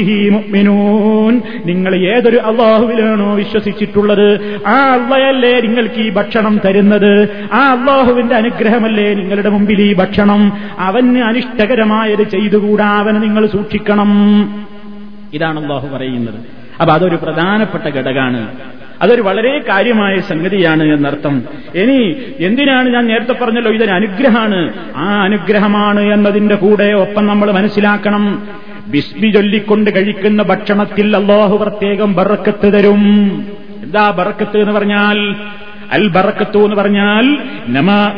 നിങ്ങൾ ഏതൊരു അള്ളാഹുവിലാണോ വിശ്വസിച്ചിട്ടുള്ളത്? ആ അള്ളയല്ലേ നിങ്ങൾക്ക് ഈ ഭക്ഷണം തരുന്നത്? ആ അള്ളാഹുവിന്റെ അനുഗ്രഹമല്ലേ നിങ്ങളുടെ മുമ്പിൽ ഈ ഭക്ഷണം? അവന് അനിഷ്ടകരമായത് ചെയ്തുകൂടാ അവനെ നിങ്ങൾ സൂക്ഷിക്കണം. ഇതാണ് അള്ളാഹു പറയുന്നത്. അപ്പൊ അതൊരു പ്രധാനപ്പെട്ട ഘടകമാണ്. അതൊരു വളരെ കാര്യമായ സംഗതിയാണ് എന്നർത്ഥം. ഇനി എന്തിനാണ് ഞാൻ നേരത്തെ പറഞ്ഞല്ലോ ഇതൊരു അനുഗ്രഹമാണ്. ആ അനുഗ്രഹമാണ് എന്നതിന്റെ കൂടെ ഒപ്പം നമ്മൾ മനസ്സിലാക്കണം. ബിസ്മി ചൊല്ലിക്കൊണ്ട് കഴിക്കുന്ന ഭക്ഷണത്തിൽ അള്ളാഹു പ്രത്യേകം ബറക്കത്ത് തരും. എന്താ ബറക്കത്ത് എന്ന് പറഞ്ഞാൽ അൽ ബറക്കത്തു എന്ന് പറഞ്ഞാൽ നമാ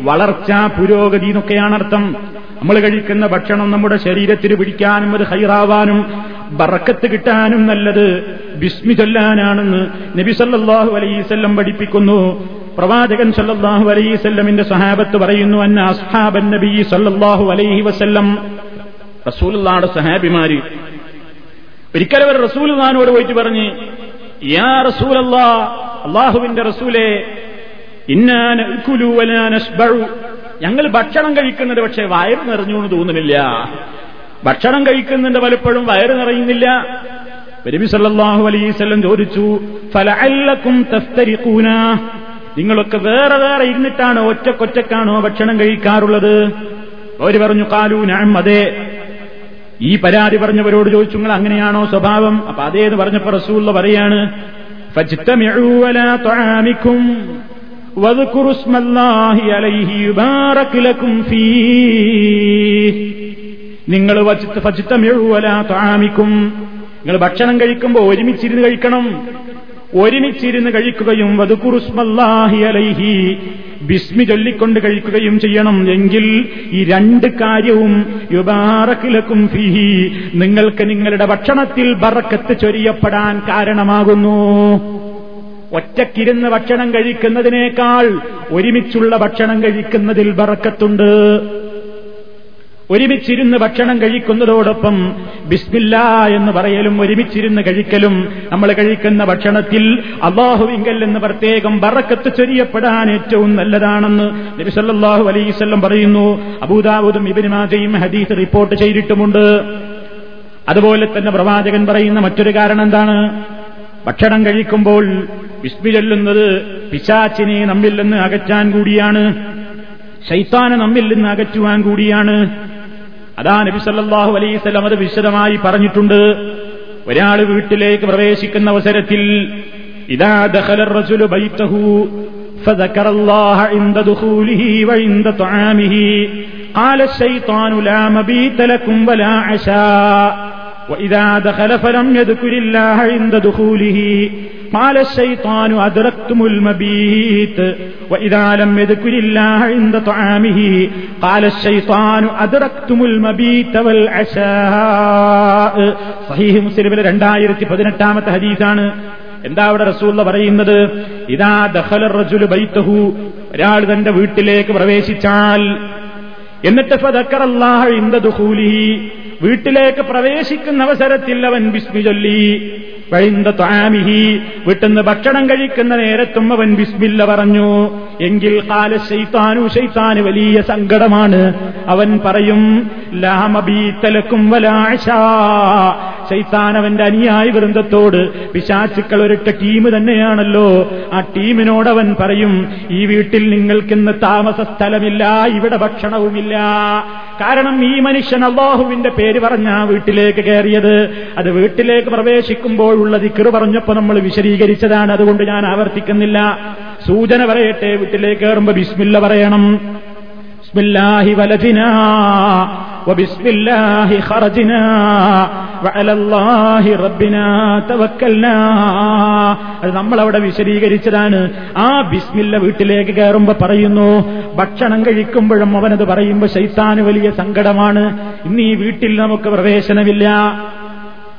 വളർച്ച പുരോഗതി എന്നൊക്കെയാണ് അർത്ഥം. നമ്മൾ കഴിക്കുന്ന ഭക്ഷണം നമ്മുടെ ശരീരത്തിന് പിടിക്കാനും അത് ഹൈറാവാനും ബറക്കത്ത് കിട്ടാനും നല്ലത്. ബിസ്മി ചൊല്ലാനാണെന്ന് നബി സല്ലാഹു അലൈസല്ലം പഠിപ്പിക്കുന്നു. പ്രവാചകൻ സല്ലാഹു അലൈസല്ലമിന്റെ സഹാബത്ത് പറയുന്നു അന്ന അസ്ഹാബൻ നബി സല്ലാഹു അലൈഹി വസല്ലം. റസൂലുള്ളാടെ സഹാബിമാര് ഒരിക്കലവർ റസൂലുള്ളാനോട് പോയിട്ട് പറഞ്ഞ് യാ റസൂലല്ലാ അള്ളാഹുവിന്റെ റസൂലെ ഞങ്ങൾ ഭക്ഷണം കഴിക്കുന്നത് പക്ഷേ വയറ് നിറഞ്ഞു എന്ന് തോന്നുന്നില്ല. ഭക്ഷണം കഴിക്കുന്നുണ്ട് പലപ്പോഴും വയറ് നിറയുന്നില്ല. നബി സല്ലല്ലാഹു അലൈസ്വല്ലം ചോദിച്ചു നിങ്ങളൊക്കെ വേറെ വേറെ ഇരുന്നിട്ടാണോ ഒറ്റക്കൊറ്റക്കാണോ ഭക്ഷണം കഴിക്കാറുള്ളത്? അവർ പറഞ്ഞു കാലു ഞാൻ അതെ. ഈ പരാതി പറഞ്ഞവരോട് ചോദിച്ചു നിങ്ങൾ അങ്ങനെയാണോ സ്വഭാവം? അപ്പൊ അതേന്ന് പറഞ്ഞപ്പോ റസൂള്ള പറയാണ് فاجتمعوا على طعامكم واذكروا اسم الله عليه يبارك لكم فيه നിങ്ങൾ ഫജിത്തമിഴുവല താമിക്കും നിങ്ങൾ ഭക്ഷണം കഴിക്കുമ്പോൾ ഒരുമിച്ചിരുന്ന് കഴിക്കണം ഒരുമിച്ചിരുന്ന് കഴിക്കുകയും വധുക്കുറുസ്മല്ലാഹി അലൈഹി ബിസ്മി ചൊല്ലിക്കൊണ്ട് കഴിക്കുകയും ചെയ്യണം. എങ്കിൽ ഈ രണ്ട് കാര്യവും യുബാറക്കിലക്കും ഫിഹി. നിങ്ങൾക്ക് നിങ്ങളുടെ ഭക്ഷണത്തിൽ ബറക്കത്ത് ചൊരിയപ്പെടാൻ കാരണമാകുന്നു. ഒറ്റക്കിരുന്ന് ഭക്ഷണം കഴിക്കുന്നതിനേക്കാൾ ഒരുമിച്ചുള്ള ഭക്ഷണം കഴിക്കുന്നതിൽ ബറക്കത്തുണ്ട്. ഒരുമിച്ചിരുന്ന് ഭക്ഷണം കഴിക്കുന്നതോടൊപ്പം ബിസ്മില്ല എന്ന് പറയലും ഒരുമിച്ചിരുന്ന് കഴിക്കലും നമ്മൾ കഴിക്കുന്ന ഭക്ഷണത്തിൽ അള്ളാഹുവിങ്കൽ എന്ന് പ്രത്യേകം ബറക്കത്ത് ചൊരിയപ്പെടാൻ ഏറ്റവും നല്ലതാണെന്ന് നബിസല്ലാഹു അലൈവല്ലം പറയുന്നു. അബൂദാബുദും ഇബിനുമാജയും ഹദീസ് റിപ്പോർട്ട് ചെയ്തിട്ടുമുണ്ട്. അതുപോലെ തന്നെ പ്രവാചകൻ പറയുന്ന മറ്റൊരു കാരണം എന്താണ്? ഭക്ഷണം കഴിക്കുമ്പോൾ വിസ്മി ചൊല്ലുന്നത് പിശാച്ചിനെ നമ്മിൽ നിന്ന് അകറ്റാൻ കൂടിയാണ്. ശൈത്താനെ നമ്മിൽ നിന്ന് അകറ്റുവാൻ കൂടിയാണ്. അതാ നബി സല്ലല്ലാഹു അലൈഹി സ്വലം അത് വിശദമായി പറഞ്ഞിട്ടുണ്ട് ഒരാൾ വീട്ടിലേക്ക് പ്രവേശിക്കുന്ന അവസരത്തിൽ ഇതാ ദഖല الرجل بيته فذكر الله عند دخوله وعند طعامه قال الشيطان لا مبيت لكم ولا عشاء وإذا دخل فلم يذكر الله عند دخوله قال الشيطان أدركتم المبيت وإذا لم يذكر الله عند طعامه قال الشيطان أدركتم المبيت والعشاء صحيح മുസ്ലിമിലെ രണ്ടായിരത്തി പതിനെട്ടാമത്തെ ഹദീസാണ് എന്താ അവിടെ റസൂള്ള പറയുന്നത് ഇതാ ദഖല റജുലു ബൈത്തഹു ഒരാൾ തന്റെ വീട്ടിലേക്ക് പ്രവേശിച്ചാൽ എന്നിട്ട് ഫദക്കറല്ലാഹ ഇന്ദ ദുഖൂലിഹി വീട്ടിലേക്ക് പ്രവേശിക്കുന്ന അവസരത്തിൽ അവൻ ബിസ്മി ചൊല്ലി വിട്ടുന്ന് വീട്ടിന്ന് ഭക്ഷണം കഴിക്കുന്ന നേരത്തും അവൻ ബിസ്മില്ല പറഞ്ഞു. എങ്കിൽ കാല ശൈത്താനു ശൈത്താന് വലിയ സങ്കടമാണ്. അവൻ പറയും ലാമബീത്തലക്കും വലാശ ശൈത്താൻ അവന്റെ അനുയായി വൃന്ദത്തോട് പിശാച്ചുക്കൾ ഒരിട്ട ടീം തന്നെയാണല്ലോ. ആ ടീമിനോട് അവൻ പറയും ഈ വീട്ടിൽ നിങ്ങൾക്കിന്ന് താമസ സ്ഥലമില്ല ഇവിടെ ഭക്ഷണവുമില്ല. കാരണം ഈ മനുഷ്യൻ അള്ളാഹുവിന്റെ പേര് പറഞ്ഞ വീട്ടിലേക്ക് കയറിയത്. അത് വീട്ടിലേക്ക് പ്രവേശിക്കുമ്പോഴുള്ള ദിക്കറ് പറഞ്ഞപ്പോ നമ്മൾ വിശദീകരിച്ചതാണ്. അതുകൊണ്ട് ഞാൻ ആവർത്തിക്കുന്നില്ല. സൂചന പറയട്ടെ വീട്ടിലേക്ക് കയറുമ്പോ ബിസ്മില്ല പറയണം. വലജിനാ വബിസ്മില്ലാഹി وعلى വഅലല്ലാഹി ربنا തവക്കൽനാ അത് നമ്മളവിടെ വിശദീകരിച്ചതാണ്. ആ ബിസ്മില്ല വീട്ടിലേക്ക് കയറുമ്പോ പറയുന്നു ഭക്ഷണം കഴിക്കുമ്പോഴും അവനത് പറയുമ്പോ ശൈത്താന് വലിയ സങ്കടമാണ്. ഇന്ന് ഈ വീട്ടിൽ നമുക്ക് പ്രവേശനമില്ല.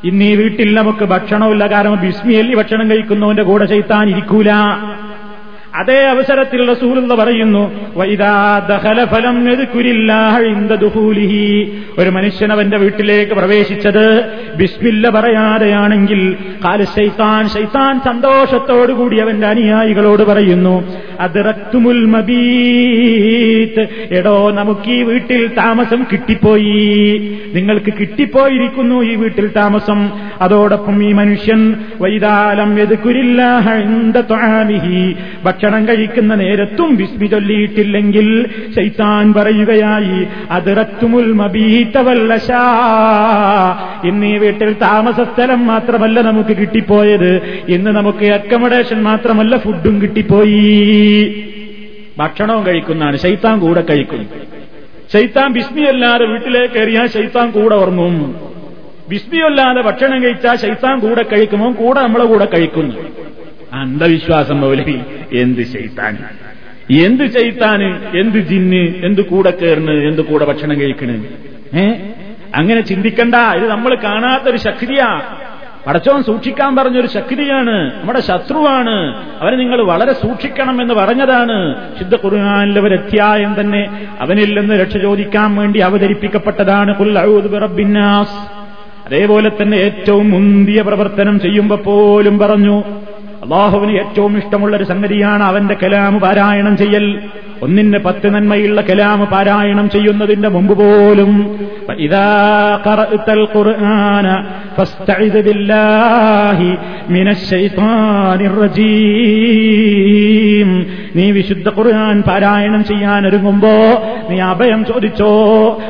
ഇന്ന് ഈ വീട്ടിൽ നമുക്ക് ഭക്ഷണമില്ല. കാരണം ബിസ്മിയല്ലി ഭക്ഷണം കഴിക്കുന്നവന്റെ കൂടെ ശൈത്താൻ ഇരിക്കൂല. അതേ അവസരത്തിൽ റസൂലുള്ള പറയുന്നു ഫലം ഒരു മനുഷ്യൻ അവന്റെ വീട്ടിലേക്ക് പ്രവേശിച്ചത് ബിസ്മില്ല പറയാതെയാണെങ്കിൽ കാല ശൈത്താൻ ശൈത്താൻ സന്തോഷത്തോടുകൂടി അവന്റെ അനുയായികളോട് പറയുന്നു അതിറത്തുമുൽ മബീത്ത്. എടോ നമുക്ക് ഈ വീട്ടിൽ താമസം കിട്ടിപ്പോയി. നിങ്ങൾക്ക് കിട്ടിപ്പോയിരിക്കുന്നു ഈ വീട്ടിൽ താമസം. അതോടൊപ്പം ഈ മനുഷ്യൻ വൈതാലം എതുക്കുരില്ല ഭക്ഷണം കഴിക്കുന്ന നേരത്തും വിസ്മി ചൊല്ലിയിട്ടില്ലെങ്കിൽ ശൈത്താൻ പറയുകയായി അതിറത്തുമുൽ മബീത്തവല്ലശ ഇന്ന് വീട്ടിൽ താമസ സ്ഥലം മാത്രമല്ല നമുക്ക് കിട്ടിപ്പോയത്. ഇന്ന് നമുക്ക് അക്കമഡേഷൻ മാത്രമല്ല ഫുഡും കിട്ടിപ്പോയി. ഭക്ഷണവും കഴിക്കുന്നതാണ്. ശൈത്താൻ കൂടെ കഴിക്കുന്നു ശൈത്താൻ ബിസ്മിയല്ലാതെ വീട്ടിലേക്ക് കയറിയാൽ ശൈത്താൻ കൂടെ ഉറങ്ങും. ബിസ്മിയല്ലാതെ ഭക്ഷണം കഴിച്ചാൽ ശൈത്താൻ കൂടെ കഴിക്കുമോ കൂടെ നമ്മളെ കൂടെ കഴിക്കുന്നു അന്ധവിശ്വാസം മൗലവി എന്ത് ശൈത്താൻ? എന്ത് ചെയ്ത്താന് എന്ത് ജിന്ന്? എന്ത് കൂടെ കയറുന്നു എന്ത് കൂടെ ഭക്ഷണം കഴിക്കണ്? ഏ? അങ്ങനെ ചിന്തിക്കണ്ട. ഇത് നമ്മൾ കാണാത്തൊരു ശക്തിയാ. പടച്ചോൻ സൂക്ഷിക്കാൻ പറഞ്ഞൊരു ശക്തിയാണ് നമ്മുടെ ശത്രുവാണ്. അവനെ നിങ്ങൾ വളരെ സൂക്ഷിക്കണം എന്ന് പറഞ്ഞതാണ്. ശുദ്ധ ഖുർആാനിലെ ഒരു അധ്യായം തന്നെ അവനിൽ നിന്ന് രക്ഷ ചോദിക്കാൻ വേണ്ടി അവതരിപ്പിക്കപ്പെട്ടതാണ്. റബ്ബിന്നാസ് അതേപോലെ തന്നെ ഏറ്റവും മുന്തിയ പ്രവർത്തനം ചെയ്യുമ്പോൾ പോലും പറഞ്ഞു അള്ളാഹുവിന് ഏറ്റവും ഇഷ്ടമുള്ള ഒരു സംഗതിയാണ് അവന്റെ കലാമ് പാരായണം ചെയ്യൽ. ഒന്നിന് പത്ത് നന്മയുള്ള കലാമ് പാരായണം ചെയ്യുന്നതിന്റെ മുമ്പ് പോലും നീ വിശുദ്ധ ഖുർആൻ പാരായണം ചെയ്യാൻ ഒരുങ്ങുമ്പോ നീ അഭയം ചോദിച്ചോ?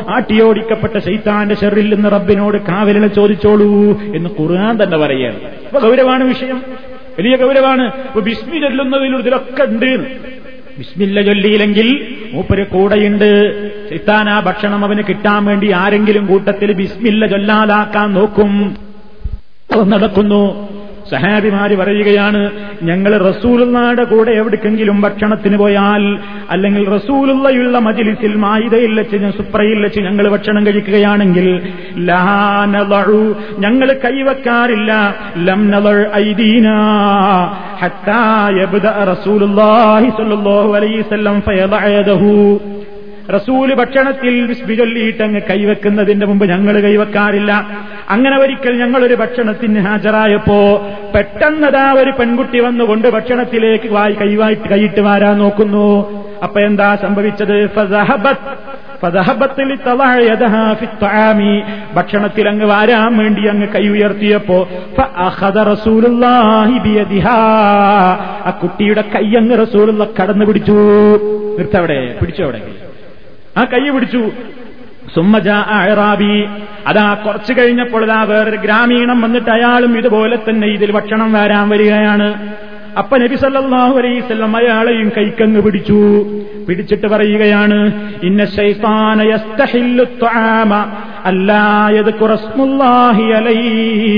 ആട്ടിയോടിക്കപ്പെട്ട ശൈത്താന്റെ ഷെറിൽ നിന്ന് റബ്ബിനോട് കാവലിനെ ചോദിച്ചോളൂ എന്ന് ഖുർആൻ തന്നെ പറയുകയാണ്. അപ്പൊ ഗൗരവമാണ് വിഷയം. വലിയ ഗൗരവാണ്. ബിസ്മി ചൊല്ലുന്നതിൽ ഇതിലൊക്കെ ഉണ്ട് ബിസ്മില്ല ചൊല്ലിയില്ലെങ്കിൽ മൂപ്പര് കൂടെയുണ്ട്. ചിത്താനാ ഭക്ഷണം അവന് കിട്ടാൻ വേണ്ടി ആരെങ്കിലും കൂട്ടത്തിൽ ബിസ്മില്ല ചൊല്ലാതാക്കാൻ നോക്കും. നടക്കുന്നു. സഹാബിമാര് പറയുകയാണ് ഞങ്ങൾ റസൂലുള്ളയുടെ കൂടെ എവിടേക്കെങ്കിലും ഭക്ഷണത്തിന് പോയാൽ അല്ലെങ്കിൽ റസൂലുള്ളയുള്ള മജിലിസിൽ മായിതയിൽ വെച്ച് സുപ്രയിൽ വെച്ച് ഞങ്ങൾ ഭക്ഷണം കഴിക്കുകയാണെങ്കിൽ ഞങ്ങൾ കൈവക്കാറില്ല. ലം ഐദീന ഹത്താ റസൂലുള്ളാഹി സ്വല്ലല്ലാഹു അലൈഹി വസല്ലം ഫയദഅദഹു റസൂൽ ഭക്ഷണത്തിൽ വിസ്ബി ചൊല്ലിയിട്ട് അങ്ങ് കൈവെക്കുന്നതിന്റെ മുമ്പ് ഞങ്ങൾ കൈവെക്കാറില്ല. അങ്ങനെ ഒരിക്കൽ ഞങ്ങളൊരു ഭക്ഷണത്തിന് ഹാജരായപ്പോ പെട്ടെന്നതാ ഒരു പെൺകുട്ടി വന്നുകൊണ്ട് ഭക്ഷണത്തിലേക്ക് വായി കൈവായിട്ട് കൈയിട്ട് വാരാൻ നോക്കുന്നു. അപ്പൊ എന്താ സംഭവിച്ചത്? ഭക്ഷണത്തിൽ അങ്ങ് വാരാൻ വേണ്ടി അങ്ങ് കൈ ഉയർത്തിയപ്പോ ആ കുട്ടിയുടെ കൈ അങ്ങ് റസൂലുള്ള കടന്നു പിടിച്ചു നിർത്തവിടെ പിടിച്ചവിടെ ആ കൈ പിടിച്ചു. സുമ്മജ അഹറാബി അതാ കുറച്ചു കഴിഞ്ഞപ്പോൾ അതാ വേറൊരു ഗ്രാമീണം വന്നിട്ട് അയാളും ഇതുപോലെ തന്നെ ഇതിൽ ഭക്ഷണം വരാൻ വരികയാണ്. അപ്പ നബി സല്ലാഹു അലൈഹി വസല്ലം അയാളെയും കൈക്കങ്ങ് പിടിച്ചു. പിടിച്ചിട്ട് പറയുകയാണ് ഇന്ന ശൈത്താന യസ്തഹില്ലു ത്വആമ അല്ലാ യദ്കുറ അലൈഹി.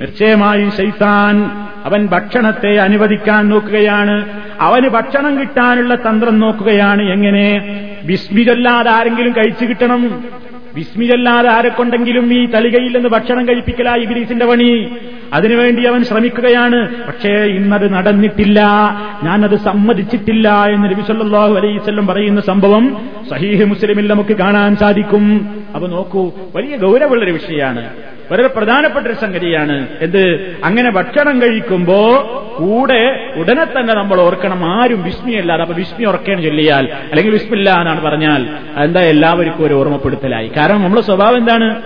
നിശ്ചയമായും ശൈത്താൻ അവൻ ഭക്ഷണത്തെ അനുവദിക്കാൻ നോക്കുകയാണ്. അവന് ഭക്ഷണം കിട്ടാനുള്ള തന്ത്രം നോക്കുകയാണ് എങ്ങനെ? വിസ്മി ചൊല്ലാതെ ആരെങ്കിലും കഴിച്ചു കിട്ടണം. വിസ്മി ചൊല്ലാതെ ആരെക്കൊണ്ടെങ്കിലും ഈ തലികയിൽ നിന്ന് ഭക്ഷണം കഴിപ്പിക്കലായി ഇബിലീസിന്റെ പണി. അതിനുവേണ്ടി അവൻ ശ്രമിക്കുകയാണ്. പക്ഷേ ഇന്നത് നടന്നിട്ടില്ല. ഞാനത് സമ്മതിച്ചിട്ടില്ല എന്ന് നബി സല്ലല്ലാഹു അലൈഹി വസല്ലം പറയുന്ന സംഭവം സഹീഹ് മുസ്ലിമിൽ നമുക്ക് കാണാൻ സാധിക്കും. അപ്പൊ നോക്കൂ വലിയ ഗൗരവമുള്ളൊരു വിഷയമാണ്. വളരെ പ്രധാനപ്പെട്ട ഒരു സംഗതിയാണ്. എന്ത്? അങ്ങനെ ഭക്ഷണം കഴിക്കുമ്പോ കൂടെ ഉടനെ തന്നെ നമ്മൾ ഓർക്കണം ആരും വിസ്മിയല്ലാതെ അപ്പൊ വിസ്മി ഉറക്കേണ്ട ചൊല്ലിയാൽ. അല്ലെങ്കിൽ വിസ്മില്ല എന്നാണ് പറഞ്ഞാൽ. എന്താ എല്ലാവർക്കും ഒരു ഓർമ്മപ്പെടുത്തലായി. കാരണം നമ്മുടെ സ്വഭാവം എന്താണ്?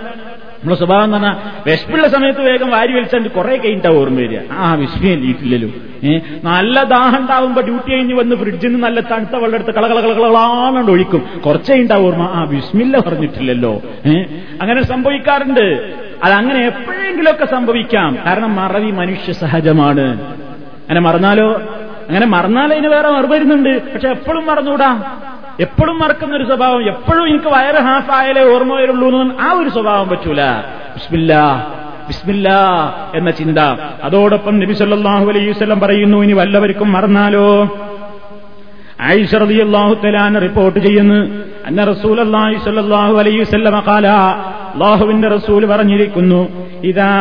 നമ്മുടെ സ്വഭാവം എന്ന് പറഞ്ഞാൽ വിശപ്പുള്ള സമയത്ത് വേഗം വാരി വലിച്ചാണ്ട് കുറെ കഴിഞ്ഞിട്ടാ ഓർമ്മ വരിക. ആ വിസ്മി എല്ലിയിട്ടില്ലല്ലോ ഏഹ് നല്ല ദാഹം ഉണ്ടാവുമ്പോ ഡ്യൂട്ടി കഴിഞ്ഞ് വന്ന് ഫ്രിഡ്ജിൽ നിന്ന് നല്ല തണുത്ത വെള്ളം എടുത്ത് ഒഴിക്കും. കുറച്ചേ ഉണ്ടാവും ഓർമ്മ. ആ വിസ്മില്ല പറഞ്ഞിട്ടില്ലല്ലോ. അങ്ങനെ സംഭവിക്കാറുണ്ട്. അതങ്ങനെ എപ്പോഴെങ്കിലുമൊക്കെ സംഭവിക്കാം. കാരണം മറവി മനുഷ്യ സഹജമാണ്. അങ്ങനെ മറന്നാലോ? അങ്ങനെ മറന്നാൽ അതിന് വേറെ മറുപരുന്നുണ്ട് പക്ഷെ എപ്പോഴും മറന്നുകൂടാ? എപ്പോഴും മറക്കുന്ന ഒരു സ്വഭാവം. എപ്പോഴും എനിക്ക് വയറ് ഹാഫ് ആയാലേ ഓർമ്മ വരുള്ളൂ ആ ഒരു സ്വഭാവം പറ്റൂല. ബിസ്മില്ല ബിസ്മില്ല എന്ന ചിന്ത. അതോടൊപ്പം നബി സല്ലല്ലാഹു അലൈഹി വസല്ലം പറയുന്നു ഇനി വല്ലവർക്കും മറന്നാലോ? തആല റിപ്പോർട്ട് ചെയ്യുന്നു അന്ന റസൂലുള്ളാഹി സ്വല്ലല്ലാഹു അലൈഹി വസല്ലം ഖാല അല്ലാഹുവിന്റെ റസൂൽ പറഞ്ഞിരിക്കുന്നു ഇദാ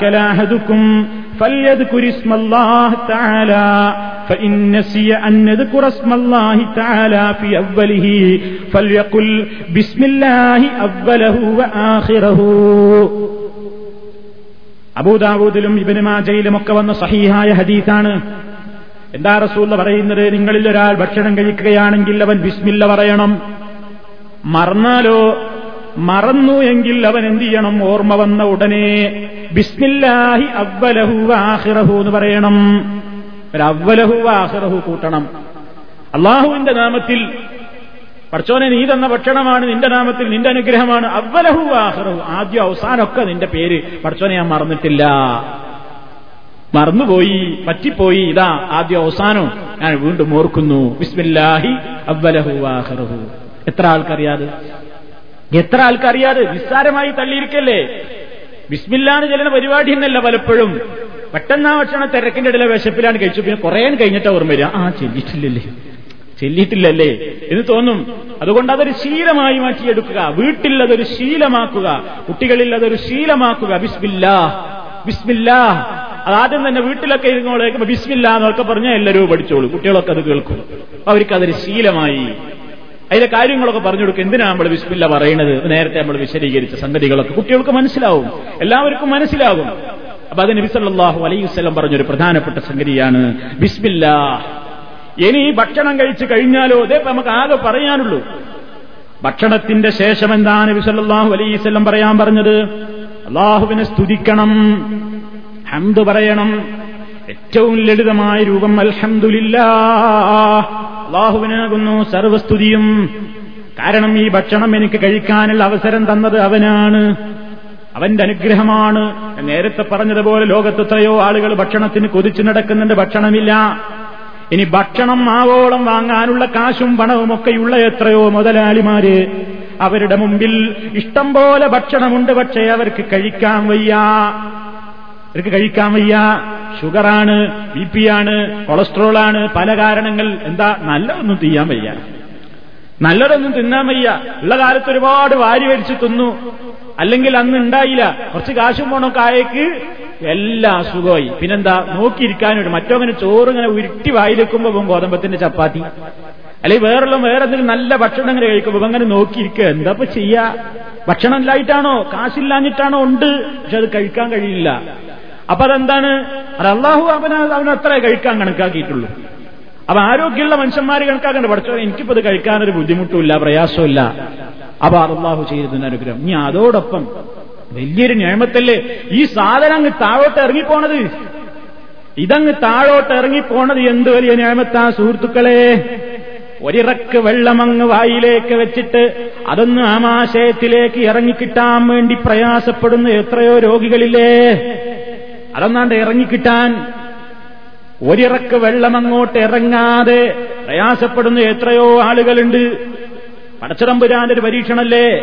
കലാഹദുക്കും فليذكر اسم الله تعالى فإن نسي أن يذكر اسم الله تعالى في أوله فليقل بسم الله أوله وآخره അബൂദാവൂദിലും ഇബിന് മാജയിലും ഒക്കെ വന്ന സഹീഹായ ഹദീസാണ് എന്താ റസൂൽ പറയുന്നത് നിങ്ങളിൽ ഒരാൾ ഭക്ഷണം കഴിക്കുകയാണെങ്കിൽ അവൻ ബിസ്മില്ല പറയണം മറന്നാലോ? മറന്നു എങ്കിൽ അവൻ എന്ത് ചെയ്യണം? ഓർമ്മ വന്ന ഉടനെ ബിസ്മില്ലാഹി അവലഹു ആഹിറഹു എന്ന് പറയണം. ഒരു അവലഹു ആഹിറഹു കൂട്ടണം. അള്ളാഹുവിന്റെ നാമത്തിൽ പഠിച്ചോനെ നീ തന്ന ഭക്ഷണമാണ് നിന്റെ നാമത്തിൽ നിന്റെ അനുഗ്രഹമാണ്. അവലഹു ആഹിറഹു ആദ്യം അവസാനമൊക്കെ നിന്റെ പേര്. പഠിച്ചോനെ ഞാൻ മറന്നിട്ടില്ല. മറന്നുപോയി പറ്റിപ്പോയി. ഇതാ ആദ്യം അവസാനം. ഞാൻ വീണ്ടും ഓർക്കുന്നു. ബിസ്മില്ലാഹി അവലഹു ആഹിറഹു എത്ര ആൾക്കറിയാതെ? എത്ര ആൾക്കറിയാതെ? നിസ്സാരമായി തള്ളിയിരിക്കല്ലേ? ബിസ്മില്ലാന്ന് ചെല്ലുന്ന പരിപാടി എന്നല്ല പലപ്പോഴും. പെട്ടെന്ന് ആ ഭക്ഷണം തിരക്കിന്റെ ഇടയിലെ വിശപ്പിലാണ് കഴിച്ചു. പിന്നെ കുറേ കഴിഞ്ഞിട്ട് ഓർമ്മ വരിക. ആ ചെല്ലിട്ടില്ലല്ലേ. ചെല്ലിയിട്ടില്ലല്ലേ എന്ന് തോന്നും. അതുകൊണ്ട് അതൊരു ശീലമായി മാറ്റിയെടുക്കുക. വീട്ടിൽ അതൊരു ശീലമാക്കുക. കുട്ടികളിൽ അതൊരു ശീലമാക്കുക. ബിസ്മില്ലാ ബിസ്മില്ലാ. അതാദ്യം തന്നെ വീട്ടിലൊക്കെ ഇരുന്നോളേക്കുമ്പോ ബിസ്മില്ല എന്നൊക്കെ പറഞ്ഞാൽ എല്ലാവരും പഠിച്ചോളൂ. കുട്ടികളൊക്കെ അത് കേൾക്കും. അവർക്കതൊരു ശീലമായി. അതിലെ കാര്യങ്ങളൊക്കെ പറഞ്ഞു കൊടുക്കുക എന്തിനാണ് നമ്മൾ വിസ്മില്ല പറയുന്നത്? നേരത്തെ നമ്മൾ വിശദീകരിച്ച സംഗതികളൊക്കെ കുട്ടികൾക്ക് മനസ്സിലാവും. എല്ലാവർക്കും മനസ്സിലാകും. അപ്പൊ അത് നബിസല്ലാഹു അലൈഹി വസ്ലം പറഞ്ഞൊരു പ്രധാനപ്പെട്ട സംഗതിയാണ്. ബിസ്മില്ല. ഇനി ഭക്ഷണം കഴിച്ചു കഴിഞ്ഞാലോ? അതേ നമുക്ക് ആകെ പറയാനുള്ളൂ. ഭക്ഷണത്തിന്റെ ശേഷം എന്താണ് നബിസല്ലാഹു അലൈഹി വസ്ലം പറയാൻ പറഞ്ഞത്? അള്ളാഹുവിനെ സ്തുതിക്കണം. ഹംദ് പറയണം. ഏറ്റവും ലളിതമായ രൂപം അൽഹംദുലില്ലാ. അള്ളാഹുവിനാകുന്നു സർവസ്തുതിയും. കാരണം ഈ ഭക്ഷണം എനിക്ക് കഴിക്കാനുള്ള അവസരം തന്നത് അവനാണ്. അവന്റെ അനുഗ്രഹമാണ്. നേരത്തെ പറഞ്ഞതുപോലെ ലോകത്തെത്രയോ ആളുകൾ ഭക്ഷണത്തിന് കൊതിച്ചു നടക്കുന്നുണ്ട് ഭക്ഷണമില്ല. ഇനി ഭക്ഷണം ആവോളം വാങ്ങാനുള്ള കാശും പണവും ഒക്കെയുള്ള എത്രയോ മുതലാളിമാര് അവരുടെ മുമ്പിൽ ഇഷ്ടം പോലെ ഭക്ഷണമുണ്ട് പക്ഷേ അവർക്ക് കഴിക്കാൻ വയ്യ. അവർക്ക് കഴിക്കാൻ വയ്യ. ഷുഗറാണ് ബി പി ആണ് കൊളസ്ട്രോൾ ആണ് പല കാരണങ്ങൾ. എന്താ? നല്ലതൊന്നും ചെയ്യാൻ വയ്യ. നല്ലതൊന്നും തിന്നാൻ വയ്യ. ഉള്ള കാലത്ത് ഒരുപാട് വാരി വരിച്ച് തിന്നു. അല്ലെങ്കിൽ അന്ന് ഉണ്ടായില്ല. കുറച്ച് കാശും പോണൊക്കെ ആയേക്ക് എല്ലാ അസുഖമായി. പിന്നെന്താ? നോക്കിയിരിക്കാനൊരു മറ്റോ അങ്ങനെ ചോറ് ഇങ്ങനെ ഉരുട്ടി വായിലെക്കുമ്പോ ഗോതമ്പത്തിന്റെ ചപ്പാത്തി. അല്ലെങ്കിൽ വേറെല്ലാം വേറെ എന്തെങ്കിലും നല്ല ഭക്ഷണം ഇങ്ങനെ കഴിക്കുമ്പോൾ അങ്ങനെ നോക്കിയിരിക്കുക. എന്താ ഇപ്പൊ ചെയ്യാ? ഭക്ഷണം ഇല്ലായിട്ടാണോ? കാശില്ലാഞ്ഞിട്ടാണോ? ഉണ്ട്. പക്ഷെ അത് കഴിക്കാൻ കഴിയില്ല. അപ്പൊ അതെന്താണ് അത് അള്ളാഹു അവന് അവന് കഴിക്കാൻ കണക്കാക്കിയിട്ടുള്ളൂ. അപ്പൊ ആരോഗ്യമുള്ള മനുഷ്യന്മാർ കണക്കാക്കണ്ട. പഠിച്ചോ എനിക്കിപ്പോ ഇത് കഴിക്കാനൊരു ബുദ്ധിമുട്ടുമില്ല പ്രയാസമില്ല അപ്പൊ അള്ളാഹു ചെയ്തതിന് അനുഗ്രഹം. ഇനി അതോടൊപ്പം വലിയൊരു ഞാമത്തല്ലേ ഈ സാധനം അങ്ങ് താഴോട്ട് ഇറങ്ങിപ്പോണത്. ഇതങ്ങ് താഴോട്ട് ഇറങ്ങിപ്പോണത് എന്ത് വലിയ ഞാമത്താ സുഹൃത്തുക്കളെ? ഒരിറക്ക് വെള്ളമങ്ങ് വായിലേക്ക് വെച്ചിട്ട് അതൊന്ന് ആമാശയത്തിലേക്ക് ഇറങ്ങിക്കിട്ടാൻ വേണ്ടി പ്രയാസപ്പെടുന്ന എത്രയോ രോഗികളില്ലേ? അതൊന്നാണ്ട് ഇറങ്ങിക്കിട്ടാൻ ഒരിറക്ക് വെള്ളം അങ്ങോട്ട് ഇറങ്ങാതെ പ്രയാസപ്പെടുന്ന എത്രയോ ആളുകളുണ്ട്. പടച്ചിറമ്പുരാന്റെ ഒരു പരീക്ഷണല്ലേ?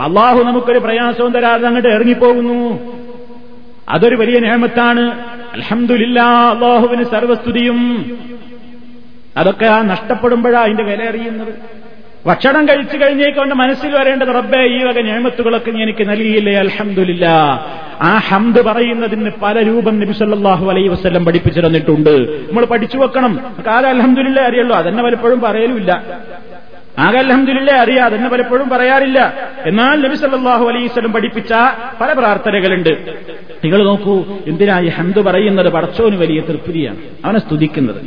അള്ളാഹു നമുക്കൊരു പ്രയാസവും തരാതെ അങ്ങോട്ട് ഇറങ്ങിപ്പോകുന്നു. അതൊരു വലിയ നിയമത്താണ്. അൽഹംദുലില്ലാ അള്ളാഹുവിന് സർവസ്തുതിയും. അതൊക്കെ ആ നഷ്ടപ്പെടുമ്പോഴാ അതിന്റെ വില അറിയുന്നത്. ഭക്ഷണം കഴിച്ചു കഴിഞ്ഞേക്ക് അവന്റെ മനസ്സിൽ വരേണ്ടത് റബ്ബേ ഈ വക ഞാമത്തുകളൊക്കെ നീ എനിക്ക് നൽകിയില്ലേ? അൽഹമില്ല ആ ഹംദ് പറയുന്നതിന് പല രൂപം നബി സല്ലല്ലാഹു അലൈഹി വസല്ലം പഠിപ്പിച്ചു തന്നിട്ടുണ്ട്. നമ്മൾ പഠിച്ചു വെക്കണം. കാല അലഹമില്ല അറിയുള്ളൂ. അതന്നെ പലപ്പോഴും പറയലുമില്ല. ആകെ അലഹമില്ല അറിയാം. അതന്നെ പലപ്പോഴും പറയാറില്ല. എന്നാൽ നബി സല്ലല്ലാഹു അലൈഹി വസല്ലം പഠിപ്പിച്ച പല പ്രാർത്ഥനകളുണ്ട്. നിങ്ങൾ നോക്കൂ എന്തിനാ ഈ ഹംദ് പറയുന്നത്? പടച്ചോന് വലിയ തൃപ്തിയാണ്. അവനെ സ്തുതിക്കുന്നത്.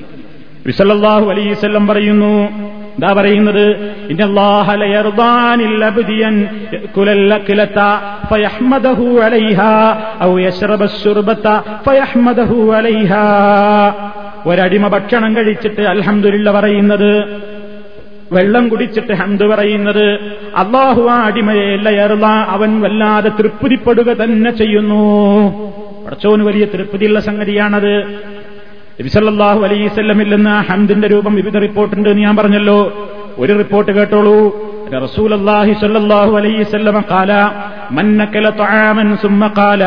അലൈഹി വസല്ലം പറയുന്നു എന്താ പറയുന്നത് ഒരടിമ ഭക്ഷണം കഴിച്ചിട്ട് അൽഹംദുലില്ല പറയുന്നത് വെള്ളം കുടിച്ചിട്ട് ഹന്ത് പറയുന്നത് അള്ളാഹു ആ അടിമയെ എല്ലയറുള്ള അവൻ വല്ലാതെ തൃപ്തിപ്പെടുക തന്നെ ചെയ്യുന്നു. പടച്ചോന് വലിയ തൃപ്തിയുള്ള സംഗതിയാണത്. നബിസല്ലാഹു അലൈസല്ലമിൽ നിന്ന് ഹംദിന്റെ രൂപം വിവിധ റിപ്പോർട്ടുണ്ട് എന്ന് ഞാൻ പറഞ്ഞല്ലോ ഒരു റിപ്പോർട്ട് കേട്ടോളൂ رسول الله صلى الله عليه وسلم قال من نكل طعاما ثم قال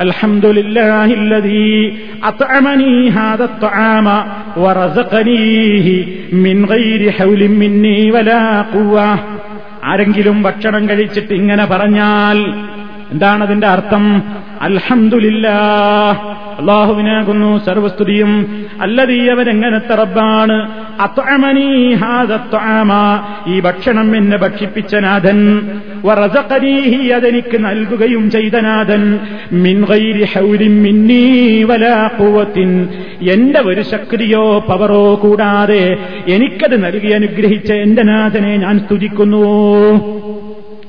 الحمد لله الذي أطعمني هذا الطعام ورزقنيه من غير حول مني ولا قوة ആരെങ്കിലും ഭക്ഷണം കഴിച്ചിട്ട് ഇങ്ങനെ പറഞ്ഞാൽ എന്താണ് അതിന്റെ അർത്ഥം അൽഹംദുലില്ലാ അള്ളാഹുവിനാകുന്നു സർവസ്തുതിയും. അല്ലതീയവരെങ്ങനത്തെ റബ്ബാണ്? ഈ ഭക്ഷണം എന്നെ ഭക്ഷിപ്പിച്ച നാഥൻ. അതെനിക്ക് നൽകുകയും ചെയ്ത നാഥൻ. എന്റെ ഒരു ശക്തിയോ പവറോ കൂടാതെ എനിക്കത് നൽകി അനുഗ്രഹിച്ച എന്റെ നാഥനെ ഞാൻ സ്തുതിക്കുന്നു.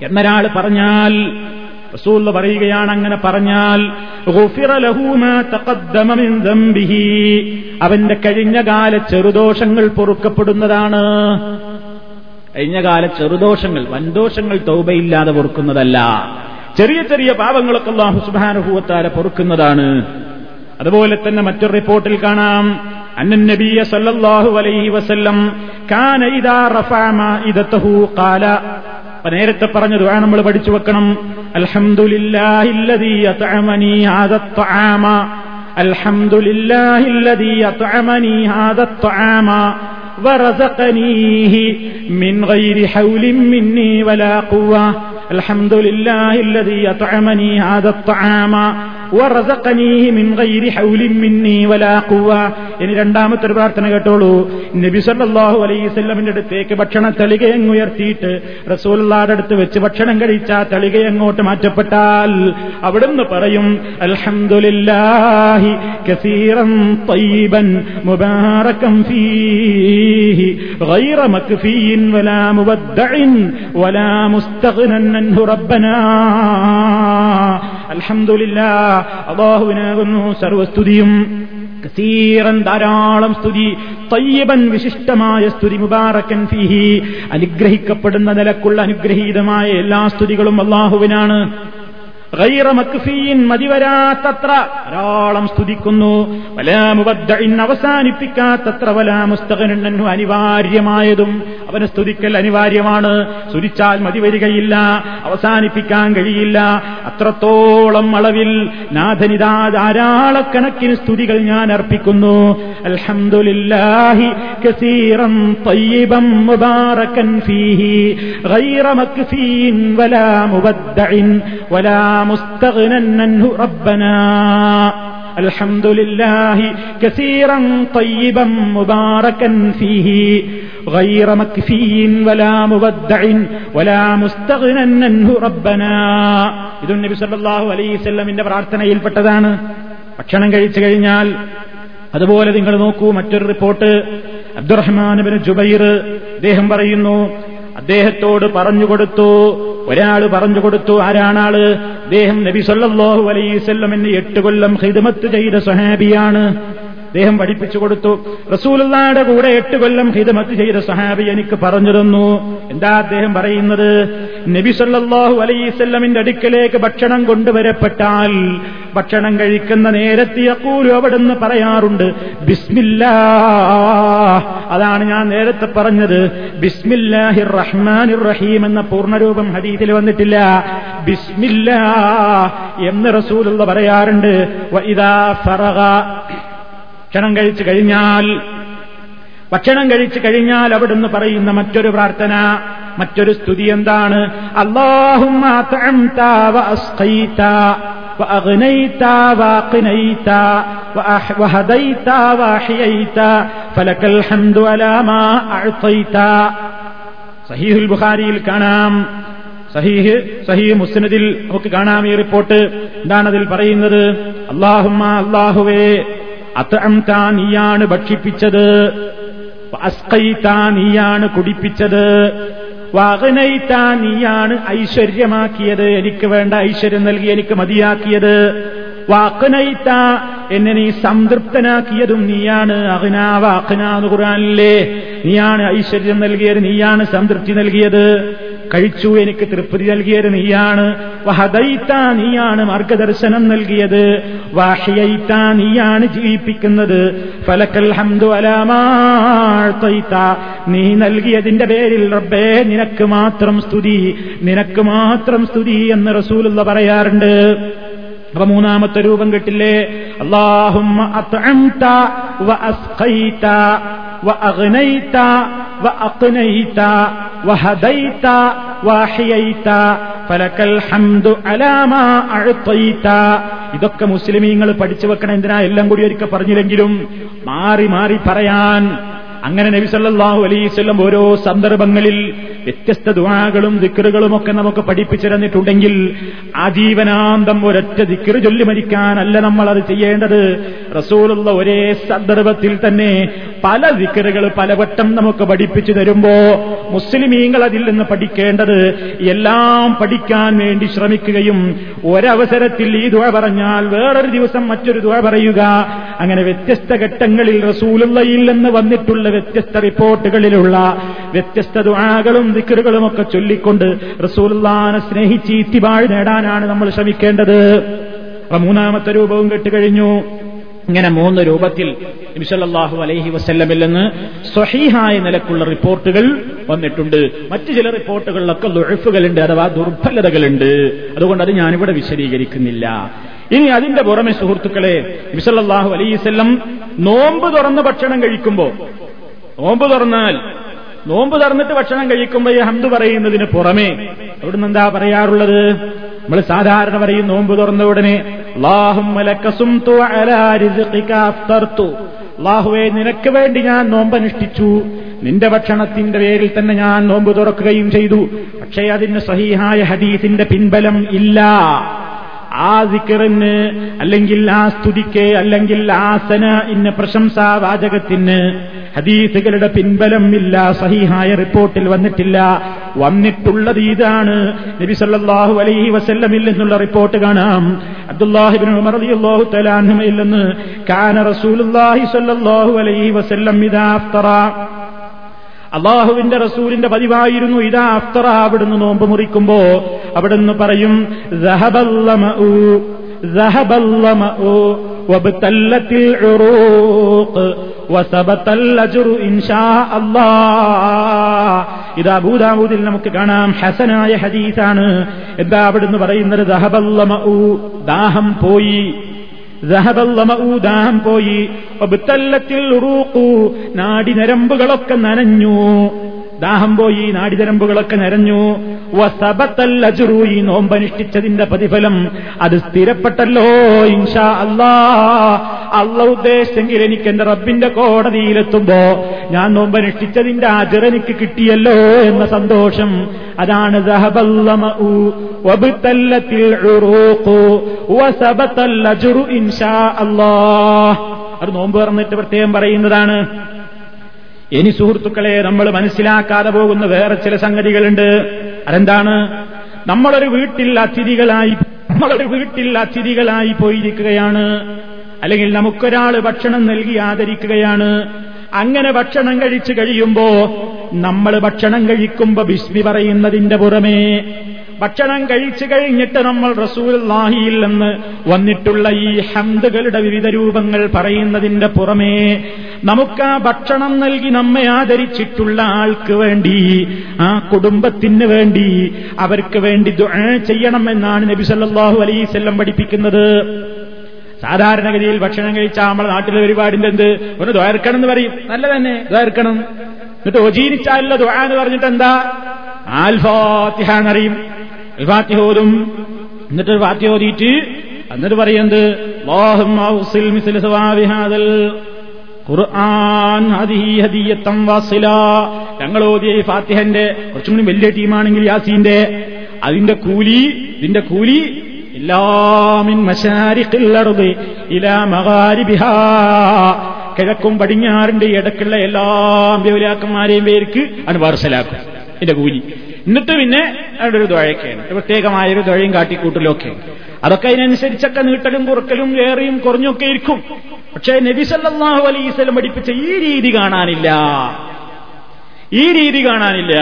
എന്നൊരാൾ പറഞ്ഞാൽ റസൂൽ പറയുകയാണ് അങ്ങനെ പറഞ്ഞാൽ അവന്റെ കഴിഞ്ഞകാല ചെറുദോഷങ്ങൾ പൊറുക്കപ്പെടുന്നതാണ്. കഴിഞ്ഞകാല ചെറുദോഷങ്ങൾ വൻദോഷങ്ങൾ തൗബയില്ലാതെ പൊറുക്കുന്നതല്ല. ചെറിയ ചെറിയ പാപങ്ങളൊക്കെ അള്ളാഹു സുബാനുഭൂവത്താല പൊറുക്കുന്നതാണ്. അതുപോലെ തന്നെ മറ്റൊരു റിപ്പോർട്ടിൽ കാണാം അന്നൻ സല്ലല്ലാഹു അലൈഹി വസല്ലം കാന ഇദാ റഫഅ മാഇദതഹു ഖാല നേരത്തെ പറഞ്ഞത് വേണം നമ്മൾ പഠിച്ചു വെക്കണം. الحمد لله الذي يطعمني هذا الطعام. الحمد لله الذي يطعمني هذا الطعام. ورزقنيه من غير حول مني ولا قوة. الحمد لله الذي يطعمني هذا الطعام. ورزقنيه من غير حول مني ولا قوة ഇനി രണ്ടാമത്തെ ഒരു പ്രാർത്ഥന കേട്ടോളൂ നബി സല്ലല്ലാഹു അലൈഹി വസല്ലമിന്റെ അടുത്തേക്ക് ഭക്ഷണ തളിക ഉയർത്തിയിട്ട് റസൂലുള്ളാഹിന്റെ അടുത്ത് വെച്ച് ഭക്ഷണം കഴിച്ച തളിക അങ്ങോട്ട് മാറ്റപ്പെട്ടാൽ അവിടുന്ന് പറയും അൽഹംദുലില്ലാഹി കസീറൻ طيبا മുബാറകം ഫീഹി غير مكفي ولا مبدع ولا مستغنى عنه ربنا അൽഹമില്ലാ അള്ളാഹുവിനാകുന്നു സർവസ്തുതിയും. കസീറൻ ധാരാളം സ്തുതി തയ്യബൻ വിശിഷ്ടമായ സ്തുതി മുബാറക്കൻ ഫിഹി. അനുഗ്രഹിക്കപ്പെടുന്ന നിലക്കുള്ള അനുഗ്രഹീതമായ എല്ലാ സ്തുതികളും അള്ളാഹുവിനാണ്. മതിവരാത്തത്ര. ധാരാളം സ്തുതിക്കുന്നു. അവസാനിപ്പിക്കാത്തത്ര. വലാമുസ്തകനു അനിവാര്യമായതും. അവനെ സ്തുതിക്കൽ അനിവാര്യമാണ്. സ്തുതിച്ചാൽ മതിവരികയില്ല അവസാനിപ്പിക്കാൻ കഴിയില്ല. അത്രത്തോളം അളവിൽ നാഥനിതാ ധാരാളക്കണക്കിന് സ്തുതികൾ ഞാൻ അർപ്പിക്കുന്നു. അൽഹംദുലില്ലാഹി കസീറം തയ്യിബം മുബാറകൻ ഫീഹി. വലാ മുബദ്ദഇൻ വലാ مستغنى عنه ربنا الحمد لله كثيرا طيبا مباركا فيه غير مكفي ولا مبدع ولا مستغنى عنه ربنا ഇത് നബി സല്ലല്ലാഹു അലൈഹി വസല്ലമിന്റെ പ്രാർത്ഥനയിൽപ്പെട്ടതാണ് ഭക്ഷണം കഴിച്ചു കഴിഞ്ഞാൽ അതുപോലെ നിങ്ങൾ നോക്കൂ മറ്റൊരു റിപ്പോർട്ട് അബ്ദുറഹ്മാൻ ബിൻ ജുബൈർ അദ്ദേഹം പറയുന്നു അദ്ദേഹത്തോട് പറഞ്ഞുകൊടുത്തു ഒരാൾ പറഞ്ഞുകൊടുത്തു ആരാണാള് അദ്ദേഹം നബി സല്ലാഹു അലൈഹി വസല്ലമിന് എട്ട് കൊല്ലം ഹിദമത്ത് ചെയ്ത സ്വഹാബിയാണ് അദ്ദേഹം പഠിപ്പിച്ചു കൊടുത്തു. റസൂലുള്ളാടെ കൂടെ എട്ട് കൊല്ലം ഹിതമത്ത് ചെയ്ത സഹാബി എനിക്ക് പറഞ്ഞു തന്നു. എന്താ അദ്ദേഹം പറയുന്നത്? നബി സല്ലല്ലാഹു അലൈസല്ലമിന്റെ അടുക്കലേക്ക് ഭക്ഷണം കൊണ്ടുവരപ്പെട്ടാൽ ഭക്ഷണം കഴിക്കുന്ന നേരത്തെ അക്കൂലു അവിടുന്ന് പറയാറുണ്ട് ബിസ്മില്ലാ അതാണ് ഞാൻ നേരത്തെ പറഞ്ഞത്. ബിസ്മില്ലാഹിർ റഹ്മാനിർ റഹീം എന്ന പൂർണരൂപം ഹദീസിൽ വന്നിട്ടില്ല. ബിസ്മില്ലാ എന്ന് റസൂലുള്ള പറയാറുണ്ട്. ഭക്ഷണം കഴിച്ചു കഴിഞ്ഞാൽ ഭക്ഷണം കഴിച്ചു കഴിഞ്ഞാൽ അവിടുന്ന് പറയുന്ന മറ്റൊരു പ്രാർത്ഥന മറ്റൊരു സ്തുതി എന്താണ് അള്ളാഹും وأغنيت وأقنيت وهديت وأحييت فلك الحمد على ما أعطيت സഹീഹുൽ ബുഖാരിയിൽ കാണാം സഹീഹ് സഹീഹ് മുസ്നദിൽ നമുക്ക് കാണാം ഈ റിപ്പോർട്ട് എന്താണ് അതിൽ പറയുന്നത് അള്ളാഹുമ്മ അള്ളാഹുവേ അത്തഅംത നീയാണ് ഭക്ഷിപ്പിച്ചത്. അസ്കൈത്ത നീയാണ് കുടിപ്പിച്ചത്. വാഗനയിത്ത നീയാണ് ഐശ്വര്യമാക്കിയത്. എനിക്ക് വേണ്ട ഐശ്വര്യം നൽകി എനിക്ക് മതിയാക്കിയത്. വാക്കനയിത്ത എന്നെ നീ സംതൃപ്തനാക്കിയതും നീയാണ്. അഹ്ന വാക്കന എന്ന് ഖുറാനില്ലേ നീയാണ് ഐശ്വര്യം നൽകിയത് നീയാണ് സംതൃപ്തി നൽകിയത്. കഴിച്ചു എനിക്ക് തൃപ്തി നൽകിയത് നീയാണ്. വഹദൈത്ത നീയാണ് മാർഗദർശനം നൽകിയത്. വാഷിയൈത്ത നീയാണ് ജീവിപ്പിക്കുന്നത്. ഫലക്കൽ ഹംദു അലാമാഴ്ത്തൈത്ത നീ നൽകിയതിന്റെ പേരിൽ റബ്ബേ നിനക്ക് മാത്രം സ്തുതി നിനക്ക് മാത്രം സ്തുതി എന്ന് റസൂലുള്ള പറയാറുണ്ട്. അപ്പൊ മൂന്നാമത്തെ രൂപം കിട്ടില്ലേ? അള്ളാഹുമ്മ അത്അംത വഅസ്ഖൈത വഅഗ്നൈത فلك വഹദൈത على അലാ അഅ്തൈത ഇതൊക്കെ മുസ്ലിമീങ്ങൾ പഠിച്ചു വെക്കണം എന്തിനാ? എല്ലാം കൂടി ഒരിക്കൽ പറഞ്ഞില്ലെങ്കിലും മാറി മാറി പറയാൻ. അങ്ങനെ നബി സല്ലല്ലാഹു അലൈഹി വസല്ലം ഓരോ സന്ദർഭങ്ങളിൽ വ്യത്യസ്ത ദുവാകളും ദിക്റുകളും ഒക്കെ നമുക്ക് പഠിപ്പിച്ചിരുന്നിട്ടുണ്ടെങ്കിൽ ആജീവനാന്തം ഒരൊറ്റ ദിക്കറ് ചൊല്ലി മരിക്കാനല്ല നമ്മൾ അത് ചെയ്യേണ്ടത്. റസൂലുള്ള ഒരേ സന്ദർഭത്തിൽ തന്നെ പല ദിക്കറുകൾ പലവട്ടം നമുക്ക് പഠിപ്പിച്ചു തരുമ്പോ മുസ്ലിമീങ്ങൾ അതിൽ നിന്ന് പഠിക്കേണ്ടത് എല്ലാം പഠിക്കാൻ വേണ്ടി ശ്രമിക്കുകയും ഒരവസരത്തിൽ ഈ ദുഴ പറഞ്ഞാൽ വേറൊരു ദിവസം മറ്റൊരു ദുഴ പറയുക. അങ്ങനെ വ്യത്യസ്ത ഘട്ടങ്ങളിൽ റസൂലുള്ളയിൽ നിന്ന് വന്നിട്ടുള്ള വ്യത്യസ്ത റിപ്പോർട്ടുകളിലുള്ള വ്യത്യസ്ത ദുഴകളും ദിക്കറുകളും ഒക്കെ ചൊല്ലിക്കൊണ്ട് റസൂലുള്ളാനെ സ്നേഹിച്ച് ഇത്തിബാഴ് നേടാനാണ് നമ്മൾ ശ്രമിക്കേണ്ടത്. മൂന്നാമത്തെ രൂപവും കെട്ടുകഴിഞ്ഞു ഇങ്ങനെ മൂന്ന് രൂപത്തിൽ നിമിഷല്ലാഹു അലൈഹി വസ്ല്ലമിൽ നിന്ന് സ്വഹീഹായ നിലക്കുള്ള റിപ്പോർട്ടുകൾ വന്നിട്ടുണ്ട്. മറ്റു ചില റിപ്പോർട്ടുകളിലൊക്കെ ലുഴഫുകളുണ്ട് അഥവാ ദുർബലതകളുണ്ട്. അതുകൊണ്ട് അത് ഞാനിവിടെ വിശദീകരിക്കുന്നില്ല. ഇനി അതിന്റെ പുറമെ സുഹൃത്തുക്കളെ നിമിഷല്ലാഹു അലൈവല്ലം നോമ്പ് തുറന്ന് ഭക്ഷണം കഴിക്കുമ്പോ നോമ്പ് തുറന്നാൽ നോമ്പ് തുറന്നിട്ട് ഭക്ഷണം കഴിക്കുമ്പോൾ ഈ ഹംദ് പറയുന്നതിന് പുറമെ അവിടുന്ന് എന്താ പറയാറുള്ളത്? നമ്മൾ സാധാരണ പറയും നോമ്പ് തുറന്ന ഉടനെ അള്ളാഹുവെ നിനക്ക് വേണ്ടി ഞാൻ നോമ്പനുഷ്ഠിച്ചു. നിന്റെ ഭക്ഷണത്തിന്റെ പേരിൽ തന്നെ ഞാൻ നോമ്പ് തുറക്കുകയും ചെയ്തു. പക്ഷേ അതിന് സഹീഹായ ഹദീസിന്റെ പിൻബലം ഇല്ല. ആ ദിക്കറിന് അല്ലെങ്കിൽ ആ സ്തുതിക്ക് അല്ലെങ്കിൽ ആ സന ഇന്ന പ്രശംസാ വാചകത്തിന് ഹദീസുകളുടെ പിൻബലം ഇല്ല സഹിഹായ റിപ്പോർട്ടിൽ വന്നിട്ടില്ല. വന്നിട്ടുള്ളത് ഇതാണ്. നബി സല്ലല്ലാഹു അലൈഹി വസല്ലമിൽ നിന്നുള്ള റിപ്പോർട്ട് കാണാം. അബ്ദുല്ലാഹിബ്നു ഉമർ കാന റസൂലുള്ളാഹി സല്ലാഹു അലൈഹി വസല്ലം ഇദാ അഫ്തറ. അള്ളാഹുവിന്റെ റസൂലിന്റെ പതിവായിരുന്നു ഇതാ അഫ്തറ അവിടുന്ന് നോമ്പ് മുറിക്കുമ്പോ. അവിടുന്ന് പറയും ഇത് അബൂദാബൂദിൽ നമുക്ക് കാണാം. ഹസനായ ഹദീസാണ്. എന്താ അവിടുന്ന് പറയുന്നത്? ദഹബല്ലമഊ ദാഹം പോയി. ദാഹം പോയി. നാടിനരമ്പുകളൊക്കെ നനഞ്ഞു. ദാഹം പോയി നാടിതരമ്പുകളൊക്കെ നിറഞ്ഞു വസബത്തല്ലജുറു ഈ നോമ്പനുഷ്ഠിച്ചതിന്റെ പ്രതിഫലം അത് സ്ഥിരപ്പെട്ടല്ലോ ഇൻഷാ അല്ലാ. അള്ള ഉദ്ദേശിച്ചെങ്കിൽ എനിക്ക് എന്റെ റബ്ബിന്റെ കോടതിയിലെത്തുമ്പോ ഞാൻ നോമ്പനുഷ്ഠിച്ചതിന്റെ എനിക്ക് കിട്ടിയല്ലോ എന്ന സന്തോഷം. അതാണ് അത് നോമ്പ് പറഞ്ഞിട്ട് പ്രത്യേകം പറയുന്നതാണ്. ഇനി സുഹൃത്തുക്കളെ നമ്മൾ മനസ്സിലാക്കാതെ പോകുന്ന വേറെ ചില സംഗതികളുണ്ട്. അതെന്താണ്? നമ്മളൊരു വീട്ടിൽ അതിഥികളായി നമ്മളൊരു വീട്ടിൽ അതിഥികളായി പോയിരിക്കുകയാണ്. അല്ലെങ്കിൽ നമുക്കൊരാൾ ഭക്ഷണം നൽകി ആദരിക്കുകയാണ്. അങ്ങനെ ഭക്ഷണം കഴിച്ചു കഴിയുമ്പോ നമ്മൾ ഭക്ഷണം കഴിക്കുമ്പോ ബിസ്മി പറയുന്നതിന്റെ പുറമേ ഭക്ഷണം കഴിച്ചു കഴിഞ്ഞിട്ട് നമ്മൾ റസൂൽഹിയിൽ നിന്ന് വന്നിട്ടുള്ള ഈ ഹംദുകളുടെ വിവിധ രൂപങ്ങൾ പറയുന്നതിന്റെ പുറമേ നമുക്ക് ആ ഭക്ഷണം നൽകി നമ്മെ ആദരിച്ചിട്ടുള്ള ആൾക്ക് വേണ്ടി ആ കുടുംബത്തിന് വേണ്ടി അവർക്ക് വേണ്ടി ചെയ്യണം എന്നാണ് നബി സല്ലാഹു അലൈസ്വല്ലം പഠിപ്പിക്കുന്നത്. സാധാരണഗതിയിൽ ഭക്ഷണം കഴിച്ചാൽ നമ്മുടെ നാട്ടിലെ പരിപാടിന്റെ എന്ത്? ഒന്ന് ദ്വാരക്കണം എന്ന് പറയും. നല്ല തന്നെ ദ്വാരക്കണം എന്നിട്ട് ഒജീനിച്ചാലുള്ള ദ്വാ എന്ന് പറഞ്ഞിട്ട് എന്താ ആൽഫാത്തിഹ എന്നറിയും അൽഫാത്തിഹ ഓതും. എന്നിട്ട് ഫാത്തിഹ ഓതിയിട്ട് എന്നിട്ട് പറയുന്നത് ഖുർആൻ ഞങ്ങൾ ഓതിയ ഈ ഫാത്തിഹന്റെ കുറച്ചും കൂടി വലിയ ടീമാണെങ്കിൽ യാസീന്റെ. അതിന്റെ കൂലി ഇതിന്റെ കൂലി ഇലാ കിഴക്കും പടിഞ്ഞാറിന്റെ ഇടക്കുള്ള എല്ലാ വ്യവലാക്കന്മാരെയും പേർക്ക് അത് പാർസലാക്കും. ഇതിന്റെ കൂലി. എന്നിട്ട് പിന്നെ അവിടെ ഒരു ദ്വഴയൊക്കെയാണ് പ്രത്യേകമായൊരു ദ്വഴയും കാട്ടിക്കൂട്ടലൊക്കെ അതൊക്കെ അതിനനുസരിച്ചൊക്കെ നീട്ടലും കുറക്കലും ഏറിയും കുറഞ്ഞൊക്കെ ഇരിക്കും. പക്ഷേ നബിസല്ലാഹു അലൈസ്ലം പഠിപ്പിച്ച ഈ രീതി കാണാനില്ല. ഈ രീതി കാണാനില്ല.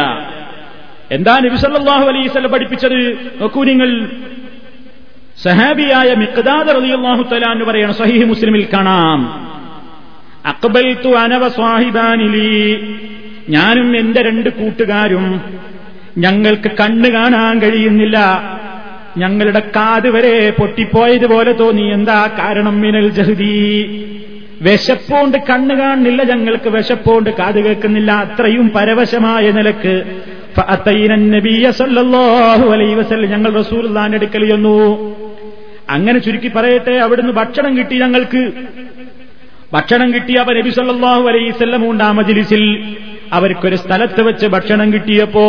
എന്താ നബിസല്ലാഹു അലൈസ്ലം പഠിപ്പിച്ചത്? നോക്കൂ നിങ്ങൾ. സഹാബിയായ മിഖ്ദാദ് റളിയല്ലാഹു തആല എന്ന് പറയണം സഹീഹ് മുസ്ലിമിൽ കാണാം. അക്ബൽത്തു അനവ സ്വാഹിബാനിലി. ഞാനും എന്റെ രണ്ട് കൂട്ടുകാരും ഞങ്ങൾക്ക് കണ്ണ് കാണാൻ കഴിയുന്നില്ല. ഞങ്ങളുടെ കാത് വരെ പൊട്ടിപ്പോയതുപോലെ തോന്നി. എന്താ കാരണം മിനൽ ജഹദി വിശപ്പോണ്ട് കണ്ണ് കാണുന്നില്ല ഞങ്ങൾക്ക് വിശപ്പോണ്ട് കാത് കേൾക്കുന്നില്ല. അത്രയും പരവശമായ നിലയ്ക്ക്. ഞങ്ങൾ റസൂൽദാന്റെ അടുക്കൽ ചെന്നു. അങ്ങനെ ചുരുക്കി പറയട്ടെ അവിടുന്ന് ഭക്ഷണം കിട്ടി ഞങ്ങൾക്ക്. ഭക്ഷണം കിട്ടിയ അവ നബി സല്ലാഹു അലൈസല്ലം മജിലിസിൽ അവർക്കൊരു സ്ഥലത്ത് വെച്ച് ഭക്ഷണം കിട്ടിയപ്പോ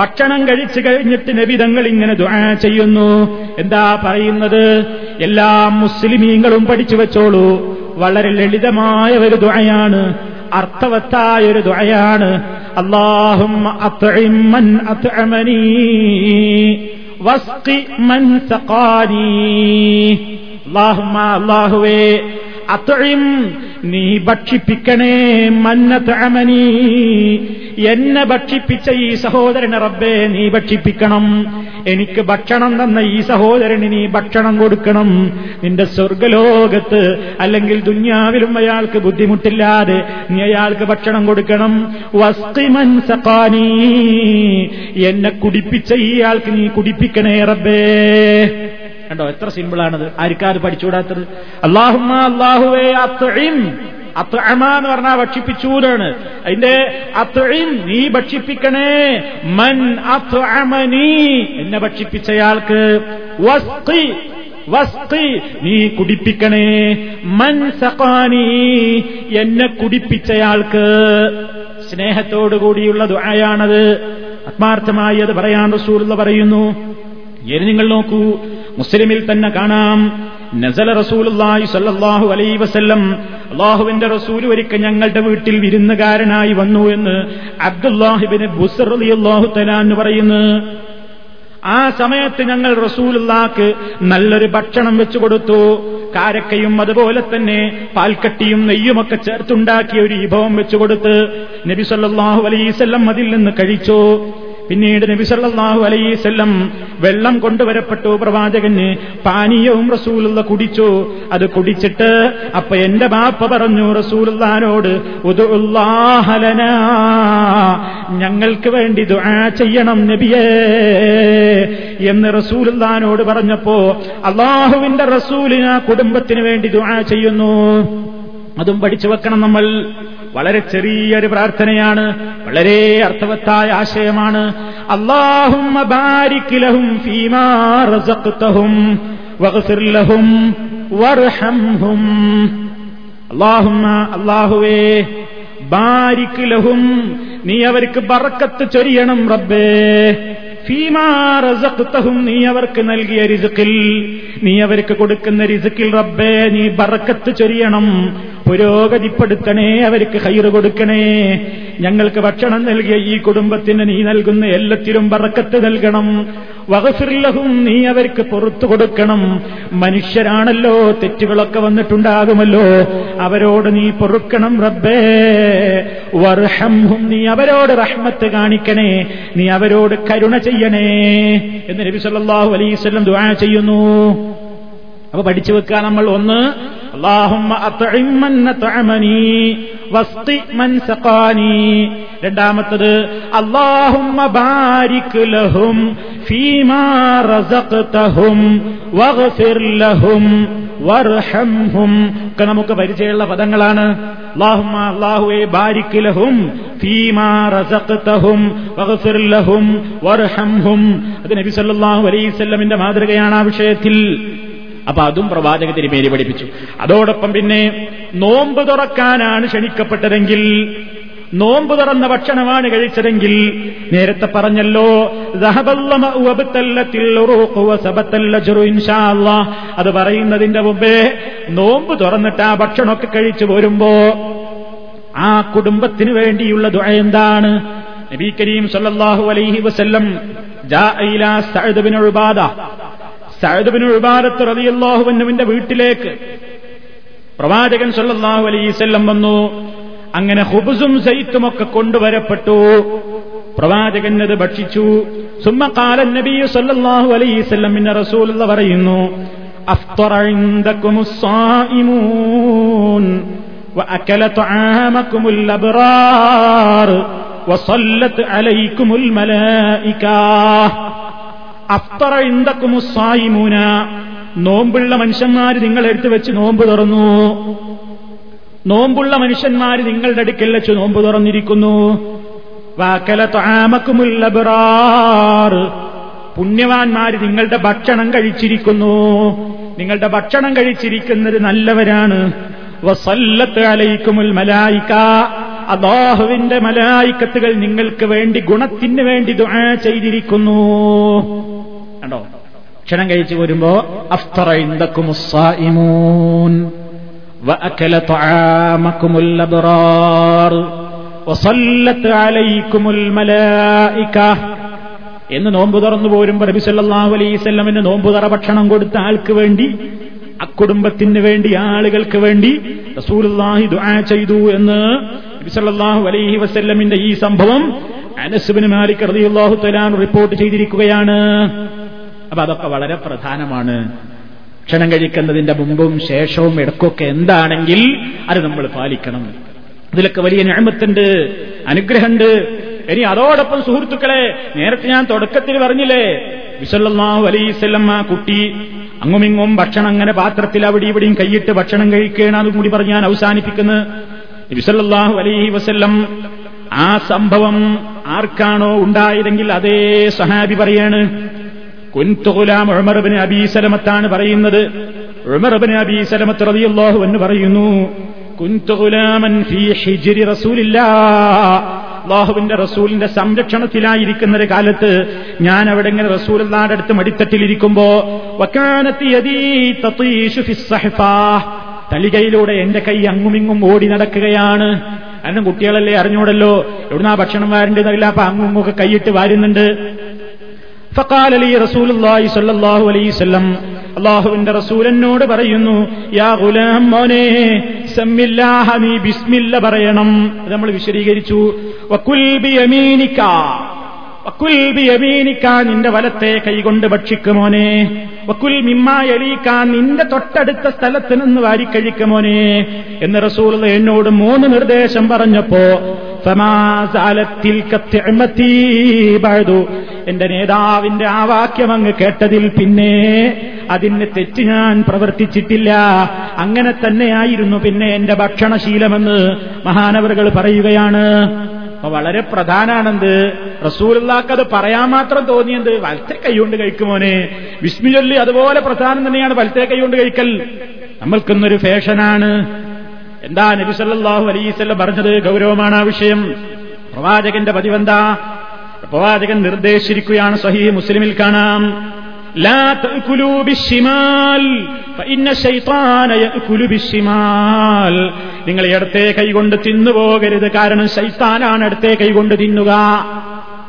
ഭക്ഷണം കഴിച്ചു കഴിഞ്ഞിട്ട് നബിതങ്ങൾ ഇങ്ങനെ ദുആ ചെയ്യുന്നു. എന്താ പറയുന്നത്? എല്ലാ മുസ്ലിമീങ്ങളും പഠിച്ചു വെച്ചോളൂ. വളരെ ലളിതമായ ഒരു ദുആയാണ്. അർത്ഥവത്തായ ഒരു ദുആയാണ് അള്ളാഹും അള്ളാഹുവേ അത്തുഴിം നീ ഭക്ഷിപ്പിക്കണേ മന്നത്തമനീ എന്നെ ഭക്ഷിപ്പിച്ച ഈ സഹോദരന് റബ്ബേ നീ ഭക്ഷിപ്പിക്കണം. എനിക്ക് ഭക്ഷണം തന്ന ഈ സഹോദരന് നീ ഭക്ഷണം കൊടുക്കണം. നിന്റെ സ്വർഗലോകത്ത് അല്ലെങ്കിൽ ദുന്യാവിലും അയാൾക്ക് ബുദ്ധിമുട്ടില്ലാതെ നീ അയാൾക്ക് ഭക്ഷണം കൊടുക്കണം. വസ്തിമൻ സഖാനീ. എന്നെ കുടിപ്പിച്ച ഈ ആൾക്ക് നീ കുടിപ്പിക്കണേ റബ്ബേ. കണ്ടോ എത്ര സിമ്പിളാണത്. ആർക്കാത് പഠിച്ചുകൂടാത്തത്? അള്ളാഹുമ്മ അള്ളാഹുവേ അത്തുഴിം എന്ന് പറഞ്ഞാൽ ഭക്ഷിപ്പിച്ചൂരാണ്. അതിന്റെ അത്രയും നീ ഭക്ഷിപ്പിക്കണേ. മൻ അത്തുഅമനി എന്നെ ഭക്ഷിപ്പിച്ചയാൾക്ക്. വസ്തി വസ്തി നീ കുടിപ്പിക്കണേ. മൻ സഖാനി. എന്നെ കുടിപ്പിച്ചയാൾക്ക്. സ്നേഹത്തോടുകൂടിയുള്ള ദുആയാണത്. ആത്മാർത്ഥമായി അത് പറയാൻ റസൂലുള്ള പറയുന്നു. ഇനി നിങ്ങൾ നോക്കൂ. മുസ്ലിമിൽ തന്നെ കാണാം. നസല റസൂലുള്ളാഹി സല്ലല്ലാഹു അലൈഹി വസല്ലം അള്ളാഹുവിന്റെ റസൂൽ ഒരിക്കൽ ഞങ്ങളുടെ വീട്ടിൽ വിരുന്നുകാരനായി വന്നു എന്ന് അബ്ദുല്ലാഹിബിന് ബുസർ റളിയല്ലാഹു തആല എന്ന് പറയുന്നു. ആ സമയത്ത് ഞങ്ങൾ റസൂലുള്ളാക്ക് നല്ലൊരു ഭക്ഷണം വെച്ചു കൊടുത്തു. കാരക്കയും അതുപോലെ തന്നെ പാൽക്കട്ടിയും നെയ്യുമൊക്കെ ചേർത്തുണ്ടാക്കിയ ഒരു വിഭവം വെച്ചു കൊടുത്ത് നബി സല്ലാഹു അലൈവല്ലം അതിൽ നിന്ന് കഴിച്ചു. പിന്നീട് നബി സല്ലല്ലാഹു അലൈവല്ലം വെള്ളം കൊണ്ടുവരപ്പെട്ടു. പ്രവാചകന് പാനീയവും റസൂലുള്ള കുടിച്ചു. അത് കുടിച്ചിട്ട് അപ്പൊ എന്റെ ബാപ്പ പറഞ്ഞു ഉദുല്ലാഹലന ഞങ്ങൾക്ക് വേണ്ടി ദുആ ചെയ്യണം നബിയേ. എന്ന് റസൂലുള്ളാനോട് പറഞ്ഞപ്പോ അള്ളാഹുവിന്റെ റസൂലിന് കുടുംബത്തിന് വേണ്ടി ദുആ ചെയ്യുന്നു. അതും പഠിച്ചു വെക്കണം നമ്മൾ. വളരെ ചെറിയൊരു പ്രാർത്ഥനയാണ് വളരെ അർത്ഥവത്തായ ആശയമാണ്. അള്ളാഹും ഫീമാ വർഹംഹും. ബാരിക് ലഹും നീ അവർക്ക് ബറക്കത്ത് ചൊരിയണം റബ്ബേ. ഫീമാറസഖ്തഹും നീ അവർക്ക് നൽകിയ രിസുക്കിൽ നീ അവർക്ക് കൊടുക്കുന്ന രിസുക്കിൽ റബ്ബേ നീ ബറക്കത്ത് ചൊരിയണം. പുരോഗതിപ്പെടുത്തണേ അവർക്ക് ഹൈറ് കൊടുക്കണേ. ഞങ്ങൾക്ക് ഭക്ഷണം നൽകിയ ഈ കുടുംബത്തിന് നീ നൽകുന്ന എല്ലാത്തിലും പറക്കത്ത് നൽകണം. വകഫിർലഹും നീ അവർക്ക് പുറത്തു കൊടുക്കണം. മനുഷ്യരാണല്ലോ തെറ്റുകളൊക്കെ വന്നിട്ടുണ്ടാകുമല്ലോ. അവരോട് നീ പൊറുക്കണം റബ്ബേ. വർഹംഹും നീ അവരോട് റഹ്മത്ത് കാണിക്കണേ. നീ അവരോട് കരുണ ചെയ്യണേ. എന്ന് നബി സല്ലല്ലാഹു അലൈസ് ദുആ ചെയ്യുന്നു. അപ്പൊ പഠിച്ചു വെക്കാൻ നമ്മൾ ഒന്ന് രണ്ടാമത്തത് അള്ളാഹുമ്മ ബാരിക് ലഹും ഫീമാ വഗ്ഫിർ ലഹും വർഹംഹും. ഒക്കെ നമുക്ക് പരിചയമുള്ള പദങ്ങളാണ്. അള്ളാഹുമ്മ അള്ളാഹുവെ ബാരിക് ലഹും ഫീമാ വഗ്ഫിർ ലഹും വർഹംഹും. നബി സല്ലല്ലാഹു അലൈഹി മാതൃകയാണ് ആ വിഷയത്തിൽ. അപ്പൊ അതും പ്രവാചക തിരുമേനി പഠിപ്പിച്ചു. അതോടൊപ്പം പിന്നെ നോമ്പ് തുറക്കാനാണ് ക്ഷണിക്കപ്പെട്ടതെങ്കിൽ നോമ്പ് തുറന്ന ഭക്ഷണമാണ് കഴിച്ചതെങ്കിൽ നേരത്തെ പറഞ്ഞല്ലോ അത് പറയുന്നതിന്റെ മുമ്പേ നോമ്പ് തുറന്നിട്ട് ആ ഭക്ഷണമൊക്കെ കഴിച്ചു പോരുമ്പോ ആ കുടുംബത്തിന് വേണ്ടിയുള്ള ദുആ എന്താണ്? നബി കരീം സല്ലാഹു അലൈഹി വസല്ലം സഅദ് ഉബാദ സഅദ് ബിൻ ഉബാദത്ത് റളിയല്ലാഹുവിന്റെ വീട്ടിലേക്ക് പ്രവാചകൻ സല്ലല്ലാഹു അലൈഹി വസല്ലം വന്നു അങ്ങനെ ഹുബുസും സൈത്തും ഒക്കെ കൊണ്ടുവരപ്പെട്ടു പ്രവാചകൻ അത് ഭക്ഷിച്ചു സുമ്മക്കാലൻ നബി സല്ലല്ലാഹു അലൈഹി വസല്ലം പിന്നെ റസൂൽ പറയുന്നു أفطر عندكم الصائمون وأكل طعامكم الأبرار وصلت عليكم الملائكة അഫ്തറ ഇന്ദക്കും സായിമൂന. നോമ്പുള്ള മനുഷ്യന്മാര് നിങ്ങൾ എടുത്തു വെച്ച് നോമ്പ് തുറന്നു. നോമ്പുള്ള മനുഷ്യന്മാര് നിങ്ങളുടെ അടുക്കൽ വെച്ച് നോമ്പ് തുറന്നിരിക്കുന്നു. വാക്കല താമക്കുമുല്ലബറാർ പുണ്യവാന്മാര് നിങ്ങളുടെ ഭക്ഷണം കഴിച്ചിരിക്കുന്നു. നിങ്ങളുടെ ഭക്ഷണം കഴിച്ചിരിക്കുന്നത് നല്ലവരാണ്. വസല്ലത്ത് അലയിക്കുമുൽ മലായിക്ക. അള്ളാഹുവിന്റെ മലായിക്കത്തുകൾ നിങ്ങൾക്ക് വേണ്ടി ഗുണത്തിന് വേണ്ടി ദുആ ചെയ്തിരിക്കുന്നു. കണ്ടോ ഭക്ഷണം കഴിച്ചു വരുമ്പോ അഫ്തറ ഇന്ദക്കുമുസ്സായിമൂൻ وأكل طعامكم الأبرار وصلت عليكم الملائكة എന്ന് നോമ്പ് തുറന്നു പോരുമ്പോ നബി സല്ലല്ലാഹു അലൈഹി വസല്ലമിന് നോമ്പ് തുറ ഭക്ഷണം കൊടുത്ത ആൾക്ക് വേണ്ടി അക്കുടുംബത്തിന് വേണ്ടി ആളുകൾക്ക് വേണ്ടി റസൂലുള്ളാഹി ദുആ ചെയ്തു എന്ന് നബി സല്ലല്ലാഹു അലൈഹി വസല്ലമിന്റെ ഈ സംഭവം അനസ്ബിന് മാലിക് റളിയല്ലാഹു തആല റിപ്പോർട്ട് ചെയ്തിരിക്കുകയാണ് അപ്പൊ അതൊക്കെ വളരെ പ്രധാനമാണ്. ഭക്ഷണം കഴിക്കുന്നതിന്റെ മുമ്പും ശേഷവും ഇടക്കൊക്കെ എന്താണെങ്കിൽ അത് നമ്മൾ പാലിക്കണം. ഇതിലൊക്കെ വലിയ ഞാമത്തുണ്ട് അനുഗ്രഹമുണ്ട്. ഇനി അതോടൊപ്പം സുഹൃത്തുക്കളെ നേരത്തെ ഞാൻ തുടക്കത്തിൽ പറഞ്ഞില്ലേ വിസല്ലാഹു അലൈസല്ലം ആ കുട്ടി അങ്ങുമിങ്ങും ഭക്ഷണം അങ്ങനെ പാത്രത്തിൽ അവിടെ ഇവിടെയും കൈയിട്ട് ഭക്ഷണം കഴിക്കുകയാണ് അതും കൂടി പറഞ്ഞ് ഞാൻ അവസാനിപ്പിക്കുന്നത് വിസല്ലാഹു അലൈഹി വസല്ലം ആ സംഭവം ആർക്കാണോ ഉണ്ടായതെങ്കിൽ അതേ സഹാബി പറയാണ് കുൻതുലാം ഉമർബിന് അബീസലമത്താണ് പറയുന്നത് ഉമർബിന് അബീസലമത്ത് റളിയല്ലാഹു എന്ന് പറയുന്നു അള്ളാഹുവിന്റെ റസൂലിന്റെ സംരക്ഷണത്തിലായിരിക്കുന്ന ഒരു കാലത്ത് ഞാൻ അവിടെ ഇങ്ങനെ റസൂലിന്റെ അടുത്ത് മടിത്തട്ടിലിരിക്കുമ്പോ തളികയിലൂടെ എന്റെ കൈ അങ്ങുമിങ്ങും ഓടി നടക്കുകയാണ്. കാരണം കുട്ടികളല്ലേ അറിഞ്ഞൂടല്ലോ എവിടുന്നാ ഭക്ഷണം വാരേണ്ടതല്ല അപ്പൊ അങ്ങുമൊക്കെ കൈയിട്ട് വാരുന്നുണ്ട്. ഫക്കാൽ الله صلى സ്വല്ലല്ലാഹു അലൈഹി വസല്ലം. അള്ളാഹുവിന്റെ റസൂൽ പറയുന്നു യാ ഗുലാം മോനെ സമ്മില്ലാഹ നീ ബിസ്മില്ല പറയണം. അത് നമ്മൾ വിശദീകരിച്ചു. വക്കുൽ ബിയമീനിക വക്കുൽ ബിയമീനിക നിന്റെ വലത്തെ കൈകൊണ്ട് ഭക്ഷിക്കുമോനെ വക്കുൽ മിമ്മാ എലീക്ക നിന്റെ തൊട്ടടുത്ത സ്ഥലത്ത് നിന്ന് വാരിക്കഴിക്കുമോനെ എന്ന് റസൂൽ എന്നോട് മൂന്ന് നിർദ്ദേശം പറഞ്ഞപ്പോ എന്റെ നേതാവിന്റെ ആ വാക്യം അങ്ങ് കേട്ടതിൽ പിന്നെ അതിന് തെറ്റ് ഞാൻ പ്രവർത്തിച്ചിട്ടില്ല. അങ്ങനെ തന്നെയായിരുന്നു പിന്നെ എന്റെ ഭക്ഷണശീലമെന്ന് മഹാനവറുകൾ പറയുകയാണ്. അപ്പൊ വളരെ പ്രധാനാണെന്ത്? റസൂലുള്ളാക്കത് പറയാൻ മാത്രം തോന്നിയത് വലത്തെ കൈകൊണ്ട് കഴിക്കുമോനെ വിസ്മി ചൊല്ലി അതുപോലെ പ്രധാനം തന്നെയാണ് വലത്തെ കൈകൊണ്ട് കഴിക്കൽ. നമ്മൾക്കിന്നൊരു ഫാഷനാണ്. എന്താ നബി സല്ലാഹു അലൈസല്ല പറഞ്ഞത്? ഗൗരവമാണ് ആ വിഷയം. പ്രവാചകന്റെ പതിവെന്താ? പ്രവാചകൻ നിർദ്ദേശിച്ചിരിക്കുകയാണ് സഹീ മുസ്ലിമിൽ കാണാം. നിങ്ങൾ ഇടത്തെ കൈകൊണ്ട് തിന്നുപോകരുത് കാരണം ശൈത്താനാണ് ഇടത്തെ കൈകൊണ്ട് തിന്നുക.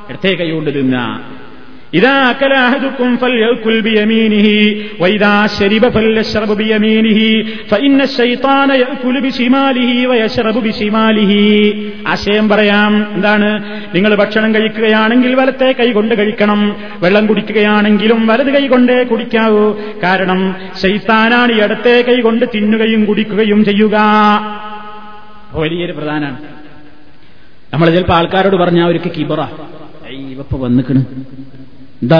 ഇടത്തെ കൈകൊണ്ട് തിന്നുക. إذا أكل أحدكم فليأكل بيمينه وإذا شرب فليشرب بيمينه فإن الشيطان يأكل بشماله ويشرب بشماله ആശയം പറയാം എന്താണ് നിങ്ങൾ ഭക്ഷണം കഴിക്കുകയാണെങ്കിൽ വലത്തെ കൈ കൊണ്ട് കഴിക്കണം വെള്ളം കുടിക്കുകയാണെങ്കിലും വലത് കൈ കൊണ്ടേ കുടിക്കാവൂ കാരണം ശൈത്താനാണ് ഇടത്തെ കൈ കൊണ്ട് തിന്നുകയും കുടിക്കുകയും ചെയ്യുക വലിയൊരു പ്രധാനമാണ് നമ്മൾ ചിലപ്പോൾ ആൾക്കാരോട് പറഞ്ഞാൽ അവർക്ക് കിബറ ഇവപ്പ വന്നിക്കണ് എന്താ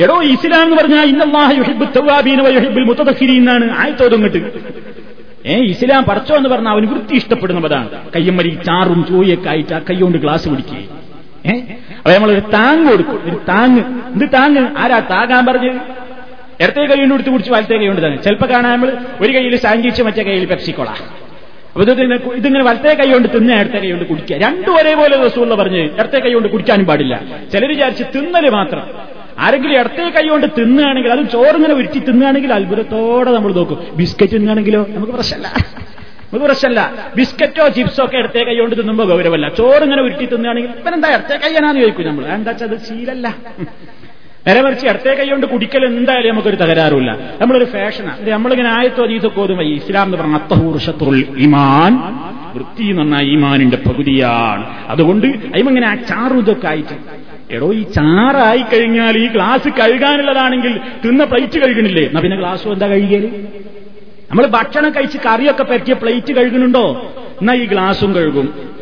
എടോ ഇസ്ലാം എന്ന് പറഞ്ഞാൽ ഇന്നല്ലാഹിബുൽ ആയത്തോതങ്ങട്ട് ഏ ഇസ്ലാം പറച്ചോ എന്ന് പറഞ്ഞാൽ അവന് വൃത്തി ഇഷ്ടപ്പെടുന്നതാണ് കയ്യമ്മരി ചാറും ചൂയൊക്കെ ആയിട്ട് ആ കൈകൊണ്ട് ഗ്ലാസ് പിടിക്കുക ഏ? അപ്പൊ നമ്മളൊരു താങ് കൊടുക്കും. ഒരു താങ് എന്ത് താങ് ആരാ താങ്ങാൻ പറഞ്ഞ്? ഇടത്തെ കൈ കൊണ്ട് എടുത്ത് കുടിച്ച് വലത്തെ കൈ കൊണ്ട് തന്നെ. ചിലപ്പോൾ കാണാൻ നമ്മൾ ഒരു കയ്യിൽ സാങ്കിച്ച് മറ്റേ കയ്യിൽ പെപ്സിക്കോള. അപ്പൊ ഇതിങ്ങനെ ഇതിങ്ങനെ വലത്തെ കൈ കൊണ്ട് തിന്ന ഇടത്തെ കൈ കൊണ്ട് കുടിക്കുക. രണ്ടും ഒരേപോലെ റസൂള്ള പറഞ്ഞ് ഇടത്തെ കൈ കൊണ്ട് കുടിക്കാനും പാടില്ല. ചിലർ വിചാരിച്ച് തിന്നൽ മാത്രം. ആരെങ്കിലും ഇടത്തെ കൈ കൊണ്ട് തിന്നുകയാണെങ്കിൽ അതും ചോറിങ്ങനെ ഉരുട്ടി തിന്നുകയാണെങ്കിൽ അത്ഭുതത്തോടെ നമ്മൾ നോക്കും. ബിസ്ക്കറ്റ് തിന്നുകയാണെങ്കിലോ നമുക്ക് പ്രശ്നമല്ല നമുക്ക് പ്രശ്നമല്ല ബിസ്ക്കറ്റോ ചിപ്സോ ഒക്കെ ഇടത്തെ കൈ കൊണ്ട് തിന്നുമ്പോൾ ഗൗരവമല്ല. ചോറിങ്ങനെ ഉരുട്ടി തിന്നുകയാണെങ്കിൽ ഇവനെന്താ ഇടത്തെ കൈയാണെന്ന് ചോദിക്കും നമ്മൾ എന്താ വെച്ചാൽ അത് ശീലല്ല. നേരെ മറിച്ച് ഇടത്തെ കൈ കൊണ്ട് കുടിക്കൽ എന്തായാലും നമുക്കൊരു തകരാറില്ല നമ്മളൊരു ഫാഷനാണ് നമ്മളിങ്ങനെ ആയത്തോ അതീതൊക്കെ ഓതുമ്പോൾ ഇസ്ലാം എന്ന് പറഞ്ഞ അത്തഹൂർഷത്തുൽ ഇമാൻ വൃത്തി നന്ന ഈമാനിന്റെ പകുതിയാണ്. അതുകൊണ്ട് അയിമങ്ങനെ ആ ചാറുതൊക്കെ ആയിട്ട് എടോ ഈ ചാറായി കഴിഞ്ഞാൽ ഈ ഗ്ലാസ് കഴുകാനുള്ളതാണെങ്കിൽ തിന്ന പ്ലേറ്റ് കഴുകണില്ലേ? എന്നാ പിന്നെ ഗ്ലാസ്സും എന്താ കഴുകിയത് നമ്മൾ ഭക്ഷണം കഴിച്ച് കറിയൊക്കെ പറ്റിയ പ്ലേറ്റ് കഴുകുന്നുണ്ടോ എന്നാ ഈ ഗ്ലാസും കഴുകും.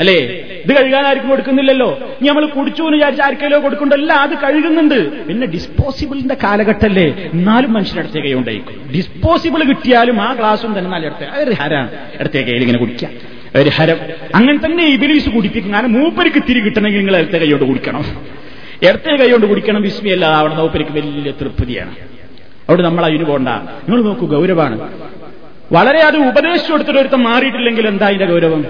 അല്ലേ? ഇത് കഴുകാൻ ആർക്കും കൊടുക്കുന്നില്ലല്ലോ ഇനി നമ്മൾ കുടിച്ചു എന്ന് വിചാരിച്ച ആർക്കെല്ലോ കൊടുക്കണ്ടല്ല അത് കഴുകുന്നുണ്ട്. പിന്നെ ഡിസ്പോസിബിളിന്റെ കാലഘട്ടമല്ലേ എന്നാലും മനുഷ്യരടുത്തേ കൈ ഉണ്ടായിരിക്കും ഡിസ്പോസിബിൾ കിട്ടിയാലും ആ ഗ്ലാസും തന്നെ നല്ല ഇടത്തെ അതൊരു ഹരാണ്. ഇടത്തെ കയ്യിൽ ഇങ്ങനെ കുടിക്കാം. ഒരു ഹരം. അങ്ങനെ തന്നെ ഇബിലീസ് കുടിപ്പിക്കും. കാരണം മൂപ്പരിക്ക് തിരി കിട്ടണമെങ്കിൽ നിങ്ങൾ ഇടത്തെ കൈയോട് കുടിക്കണം. ഇടത്തെ കൈയോട് കുടിക്കണം. വിസ്മയല്ല അവിടെ മൂപ്പരിക്ക് വലിയ തൃപ്തിയാണ്. അവിടെ നമ്മൾ അതിന് പോണ്ട. നിങ്ങൾ നോക്കൂ ഗൗരവമാണ് വളരെ അത് ഉപദേശിച്ചു കൊടുത്തിട്ട് ഒരുത്തം മാറിയിട്ടില്ലെങ്കിൽ എന്താ അതിന്റെ ഗൗരവം?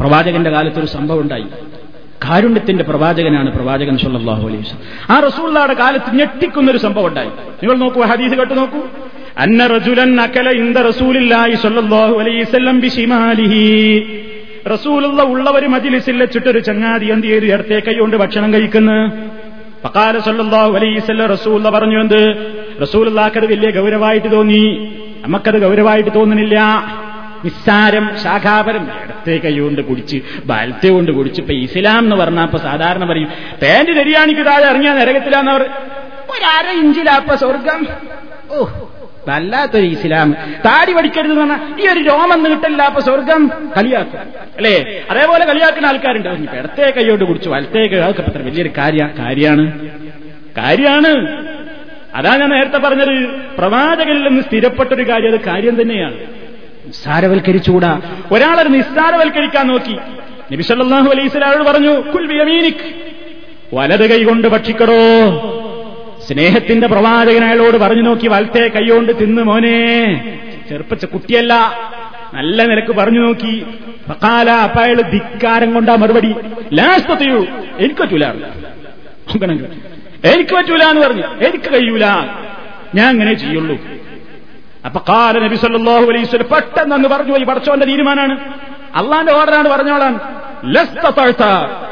പ്രവാചകന്റെ കാലത്തൊരു സംഭവം ഉണ്ടായി കാരുണ്യത്തിന്റെ പ്രവാചകനാണ് പ്രവാചകൻ സല്ലാഹു അലൈഹി വസല്ലം. ആ റസൂള്ളയുടെ കാലത്ത് ഞെട്ടിക്കുന്നൊരു സംഭവം ഉണ്ടായി നിങ്ങൾ നോക്കൂ ഹദീസ് കേട്ട് നോക്കൂ. അന്ന റജുലൻ അക്കല ഇന്ദ റസൂലില്ലായി സല്ലല്ലാഹു അലൈഹി വസല്ലം ബിശിമാലിഹി റസൂലുള്ള ഉള്ളവർ മജിലിസിൽ വെച്ചിട്ടൊരു ചങ്ങാതി എന്ത് ചെയ്തു? ഇടത്തെ കൈകൊണ്ട് ഭക്ഷണം കഴിക്കുന്നു. പക്കാല സല്ലല്ലാഹു അലൈഹി വസല്ലം റസൂലുള്ള പറഞ്ഞു എന്ത്? റസൂലുള്ളാക്കത് വലിയ ഗൗരവായിട്ട് തോന്നി. നമുക്കത് ഗൗരവായിട്ട് തോന്നുന്നില്ല. നിസ്സാരം ശാഖാപരം. ഇടത്തെ കൈകൊണ്ട് കുടിച്ച് ബാലത്തെ കൊണ്ട് കുടിച്ച്. ഇപ്പൊ ഇസ്ലാം എന്ന് പറഞ്ഞാൽ ഇപ്പൊ സാധാരണ പറയും പാന്റ് ശരിയാണിക്ക് താഴെ ഇറങ്ങിയാൽ നരകത്തിലാന്നവർ ഒരര ഇഞ്ചിലാപ്പ സ്വർഗം. ഓ വല്ലാത്തൊരു ഇസ്ലാം. താടി പഠിക്കരുത് എന്ന് പറഞ്ഞാൽ ഈ ഒരു രോമം നീട്ടല്ല അപ്പൊ സ്വർഗം. കളിയാക്കും. അല്ലേ? അതേപോലെ കളിയാക്കുന്ന ആൾക്കാരുണ്ട്. ഇപ്പൊ ഇടത്തെ കൈയോട്ട് കുടിച്ചു വലത്തെ കൈ അത്ര വലിയൊരു കാര്യ കാര്യമാണ് കാര്യമാണ് അതാ ഞാൻ നേരത്തെ പറഞ്ഞത് പ്രവാചകനിൽ നിന്ന് സ്ഥിരപ്പെട്ടൊരു കാര്യം അത് കാര്യം തന്നെയാണ്. നിസ്സാരവൽക്കരിച്ചുകൂടാ? ഒരാളത് നിസ്സാരവൽക്കരിക്കാൻ നോക്കി. നബിസല്ലാഹു അലൈഹിസ്ലാമോട് പറഞ്ഞു കുൽവിയമീനിക് വലത് കൈകൊണ്ട് ഭക്ഷിക്കടോ. സ്നേഹത്തിന്റെ പ്രവാചകൻ അയാളോട് പറഞ്ഞു നോക്കി വലത്തെ കൈകൊണ്ട് തിന്ന് മോനെ. ചെറുപ്പച്ച കുട്ടിയല്ല. നല്ല നിലയ്ക്ക് പറഞ്ഞു നോക്കി. പക്കാല അപ്പ അയാൾ ധിക്കാരം കൊണ്ടാ മറുപടി ലാസ്റ്റത്തെയു എനിക്ക് പറ്റൂല. എനിക്ക് പറ്റൂല എന്ന് പറഞ്ഞു. എനിക്ക് കഴിയൂല. ഞാൻ അങ്ങനെ ചെയ്യുള്ളൂ. അപ്പൊ കാല നബി സല്ലാഹു അലൈസ് പെട്ടെന്ന് അങ്ങ് പറഞ്ഞു പോയി പടച്ചോന്റെ തീരുമാനമാണ് അള്ളാന്റെ ഓർഡറാണ് പറഞ്ഞോളാൻ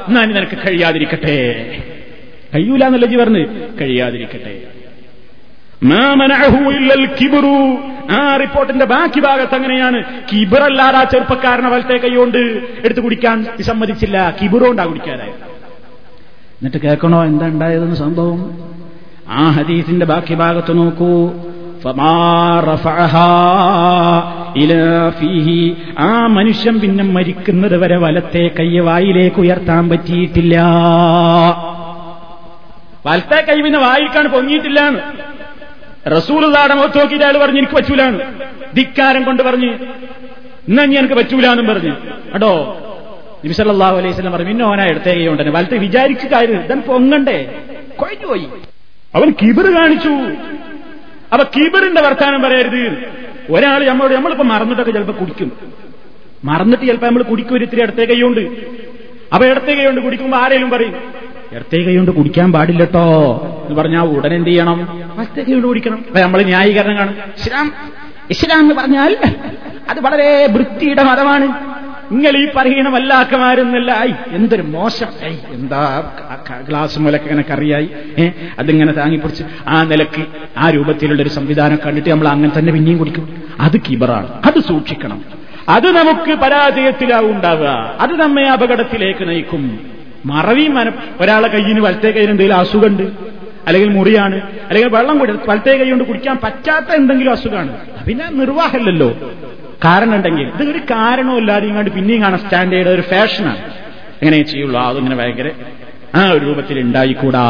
ഞാൻ നിനക്ക് കഴിയാതിരിക്കട്ടെ. കഴിയൂല എന്നല്ല ജി പറഞ്ഞ്? കഴിയാതിരിക്കട്ടെ. ആ റിപ്പോർട്ടിന്റെ ബാക്കി ഭാഗത്ത് അങ്ങനെയാണ്. കിബിറല്ലാതെ ആ ചെറുപ്പക്കാരനെ വലത്തെ കൈകൊണ്ട് എടുത്തു കുടിക്കാൻ വിസമ്മതിച്ചില്ല. കിബിറോണ്ടാ കുടിക്കാനായി എന്നിട്ട് കേൾക്കണോ എന്താ ഉണ്ടായതെന്ന് സംഭവം? ആ ഹദീസിന്റെ ബാക്കി ഭാഗത്ത് നോക്കൂ. ആ മനുഷ്യൻ പിന്നെ മരിക്കുന്നത് വരെ വലത്തെ കൈ വായിലേക്ക് ഉയർത്താൻ പറ്റിയിട്ടില്ല. വലത്തെ കൈ പിന്നെ വായിക്കാൻ പൊങ്ങിയിട്ടില്ല റസൂലുള്ളാടെ മുഖത്ത് നോക്കിയിട്ട് അയാൾ പറഞ്ഞു എനിക്ക് പറ്റൂലാണ് ധിക്കാരം കൊണ്ട് പറഞ്ഞ് ഇന്നി എനിക്ക് പറ്റൂലെന്നും പറഞ്ഞു. അടോ നിമിഷല്ലാഹു അലൈഹി സ്വലം പറഞ്ഞു പിന്നെ ഓനാ എടുത്തേ കൈ വലത്തെ വിചാരിച്ചു കാര്യം ഇതൻ പൊങ്ങണ്ടേ കൊഴിഞ്ഞുപോയി. അവൻ കിബിർ കാണിച്ചു. അപ്പൊ കീബറിന്റെ വർത്താനം പറയരുത്. ഒരാൾ നമ്മളോട് നമ്മളിപ്പോ മറന്നിട്ടൊക്കെ ചിലപ്പോ കുടിക്കും. മറന്നിട്ട് ചിലപ്പോ നമ്മൾ കുടിക്കും ഒരു ഇത്തിരി ഇടത്തേ കൈയുണ്ട്. അപ്പൊ ഇടത്തെ കൈയുണ്ട് കുടിക്കുമ്പോ ആരെങ്കിലും പറയും ഇടത്തേ കൈയുണ്ട് കുടിക്കാൻ പാടില്ലട്ടോ എന്ന് പറഞ്ഞാൽ ഉടൻ എന്ത് ചെയ്യണം? വലത്തേ കൈ കൊണ്ട് കുടിക്കണം. അപ്പൊ നമ്മൾ ന്യായീകരണം കാണും. ഇസ്ലാം ഇസ്ലാം എന്ന് പറഞ്ഞാൽ അത് വളരെ വൃത്തിയുടെ മതമാണ്. നിങ്ങൾ ഈ പറയണ വല്ലാക്കമാരെന്നല്ല ഐ എന്തൊരു മോശം. ഐ എന്താ ഗ്ലാസ് മുലക്ക് ഇങ്ങനെ കറിയായി ഏ അതിങ്ങനെ താങ്ങിപ്പിടിച്ച് ആ നിലയ്ക്ക് ആ രൂപത്തിലുള്ള ഒരു സംവിധാനം കണ്ടിട്ട് നമ്മൾ അങ്ങനെ തന്നെ പിന്നെയും കുടിക്കും. അത് കിബറാണ്. അത് സൂക്ഷിക്കണം. അത് നമുക്ക് പരാജയത്തിലാവും ഉണ്ടാവുക അത് നമ്മെ അപകടത്തിലേക്ക് നയിക്കും. മറവി മനം ഒരാളെ കയ്യിന് വലത്തെ കയ്യിൽ എന്തെങ്കിലും അസുഖമുണ്ട് അല്ലെങ്കിൽ മുറിയാണ് അല്ലെങ്കിൽ വെള്ളം കുടി വലത്തെ കൈ കൊണ്ട് കുടിക്കാൻ പറ്റാത്ത എന്തെങ്കിലും അസുഖമാണ്. പിന്നെ നിർവാഹമല്ലല്ലോ. കാരണം ഉണ്ടെങ്കിൽ ഇത് ഒരു കാരണമില്ലാതെ ഇങ്ങോട്ട് പിന്നെയും കാണാൻ സ്റ്റാൻഡേർഡ് ഒരു ഫാഷനാണ് എങ്ങനെ ചെയ്യുള്ളൂ? അതിങ്ങനെ ഭയങ്കര ആ ഒരു രൂപത്തിൽ ഉണ്ടായിക്കൂടാ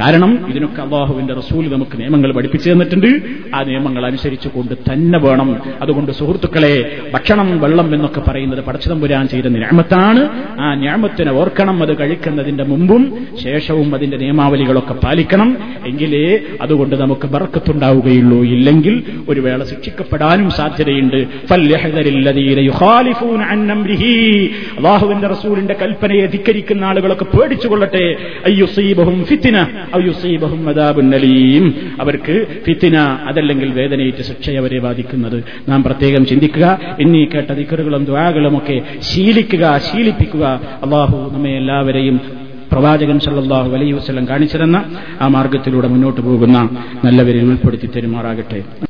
കാരണം ഇതിനൊക്കെ അള്ളാഹുവിന്റെ റസൂൽ നമുക്ക് നിയമങ്ങൾ പഠിപ്പിച്ചു തന്നിട്ടുണ്ട്. ആ നിയമങ്ങൾ അനുസരിച്ചു കൊണ്ട് തന്നെ വേണം. അതുകൊണ്ട് സുഹൃത്തുക്കളെ ഭക്ഷണം വെള്ളം എന്നൊക്കെ പറയുന്നത് പടച്ചതമ്പുരാൻ ചെയ്ത ഞാമത്താണ് ആ ഞാമത്തിനെ ഓർക്കണം അത് കഴിക്കുന്നതിന്റെ മുമ്പും ശേഷവും അതിന്റെ നിയമാവലികളൊക്കെ പാലിക്കണം. എങ്കിലേ അതുകൊണ്ട് നമുക്ക് ബർക്കത്തുണ്ടാവുകയുള്ളൂ. ഇല്ലെങ്കിൽ ഒരു വേള ശിക്ഷിക്കപ്പെടാനും സാധ്യതയുണ്ട്. അള്ളാഹുവിന്റെ റസൂലിന്റെ കൽപ്പനയെ ധിക്കരിക്കുന്ന ആളുകളൊക്കെ പേടിച്ചുകൊള്ളട്ടെ. അയ്യുസീബഹും ഫിത്തിന. അദാബുന്നലീം അവർക്ക് ഫിത്തിന അതല്ലെങ്കിൽ വേദനയേറ്റ് ശിക്ഷയവരെ അവരെ ബാധിക്കുന്നത്. നാം പ്രത്യേകം ചിന്തിക്കുക എന്നീ കേട്ട ദിക്കറുകളും ദ്വാകളും ഒക്കെ ശീലിക്കുക ശീലിപ്പിക്കുക. അള്ളാഹു നമ്മെ എല്ലാവരെയും പ്രവാചകൻ സല്ലാഹു അലൈഹി വസ്ലം കാണിച്ചിരുന്ന ആ മാർഗത്തിലൂടെ മുന്നോട്ട് പോകുന്ന നല്ലവരെ ഉൾപ്പെടുത്തി തരുമാറാകട്ടെ.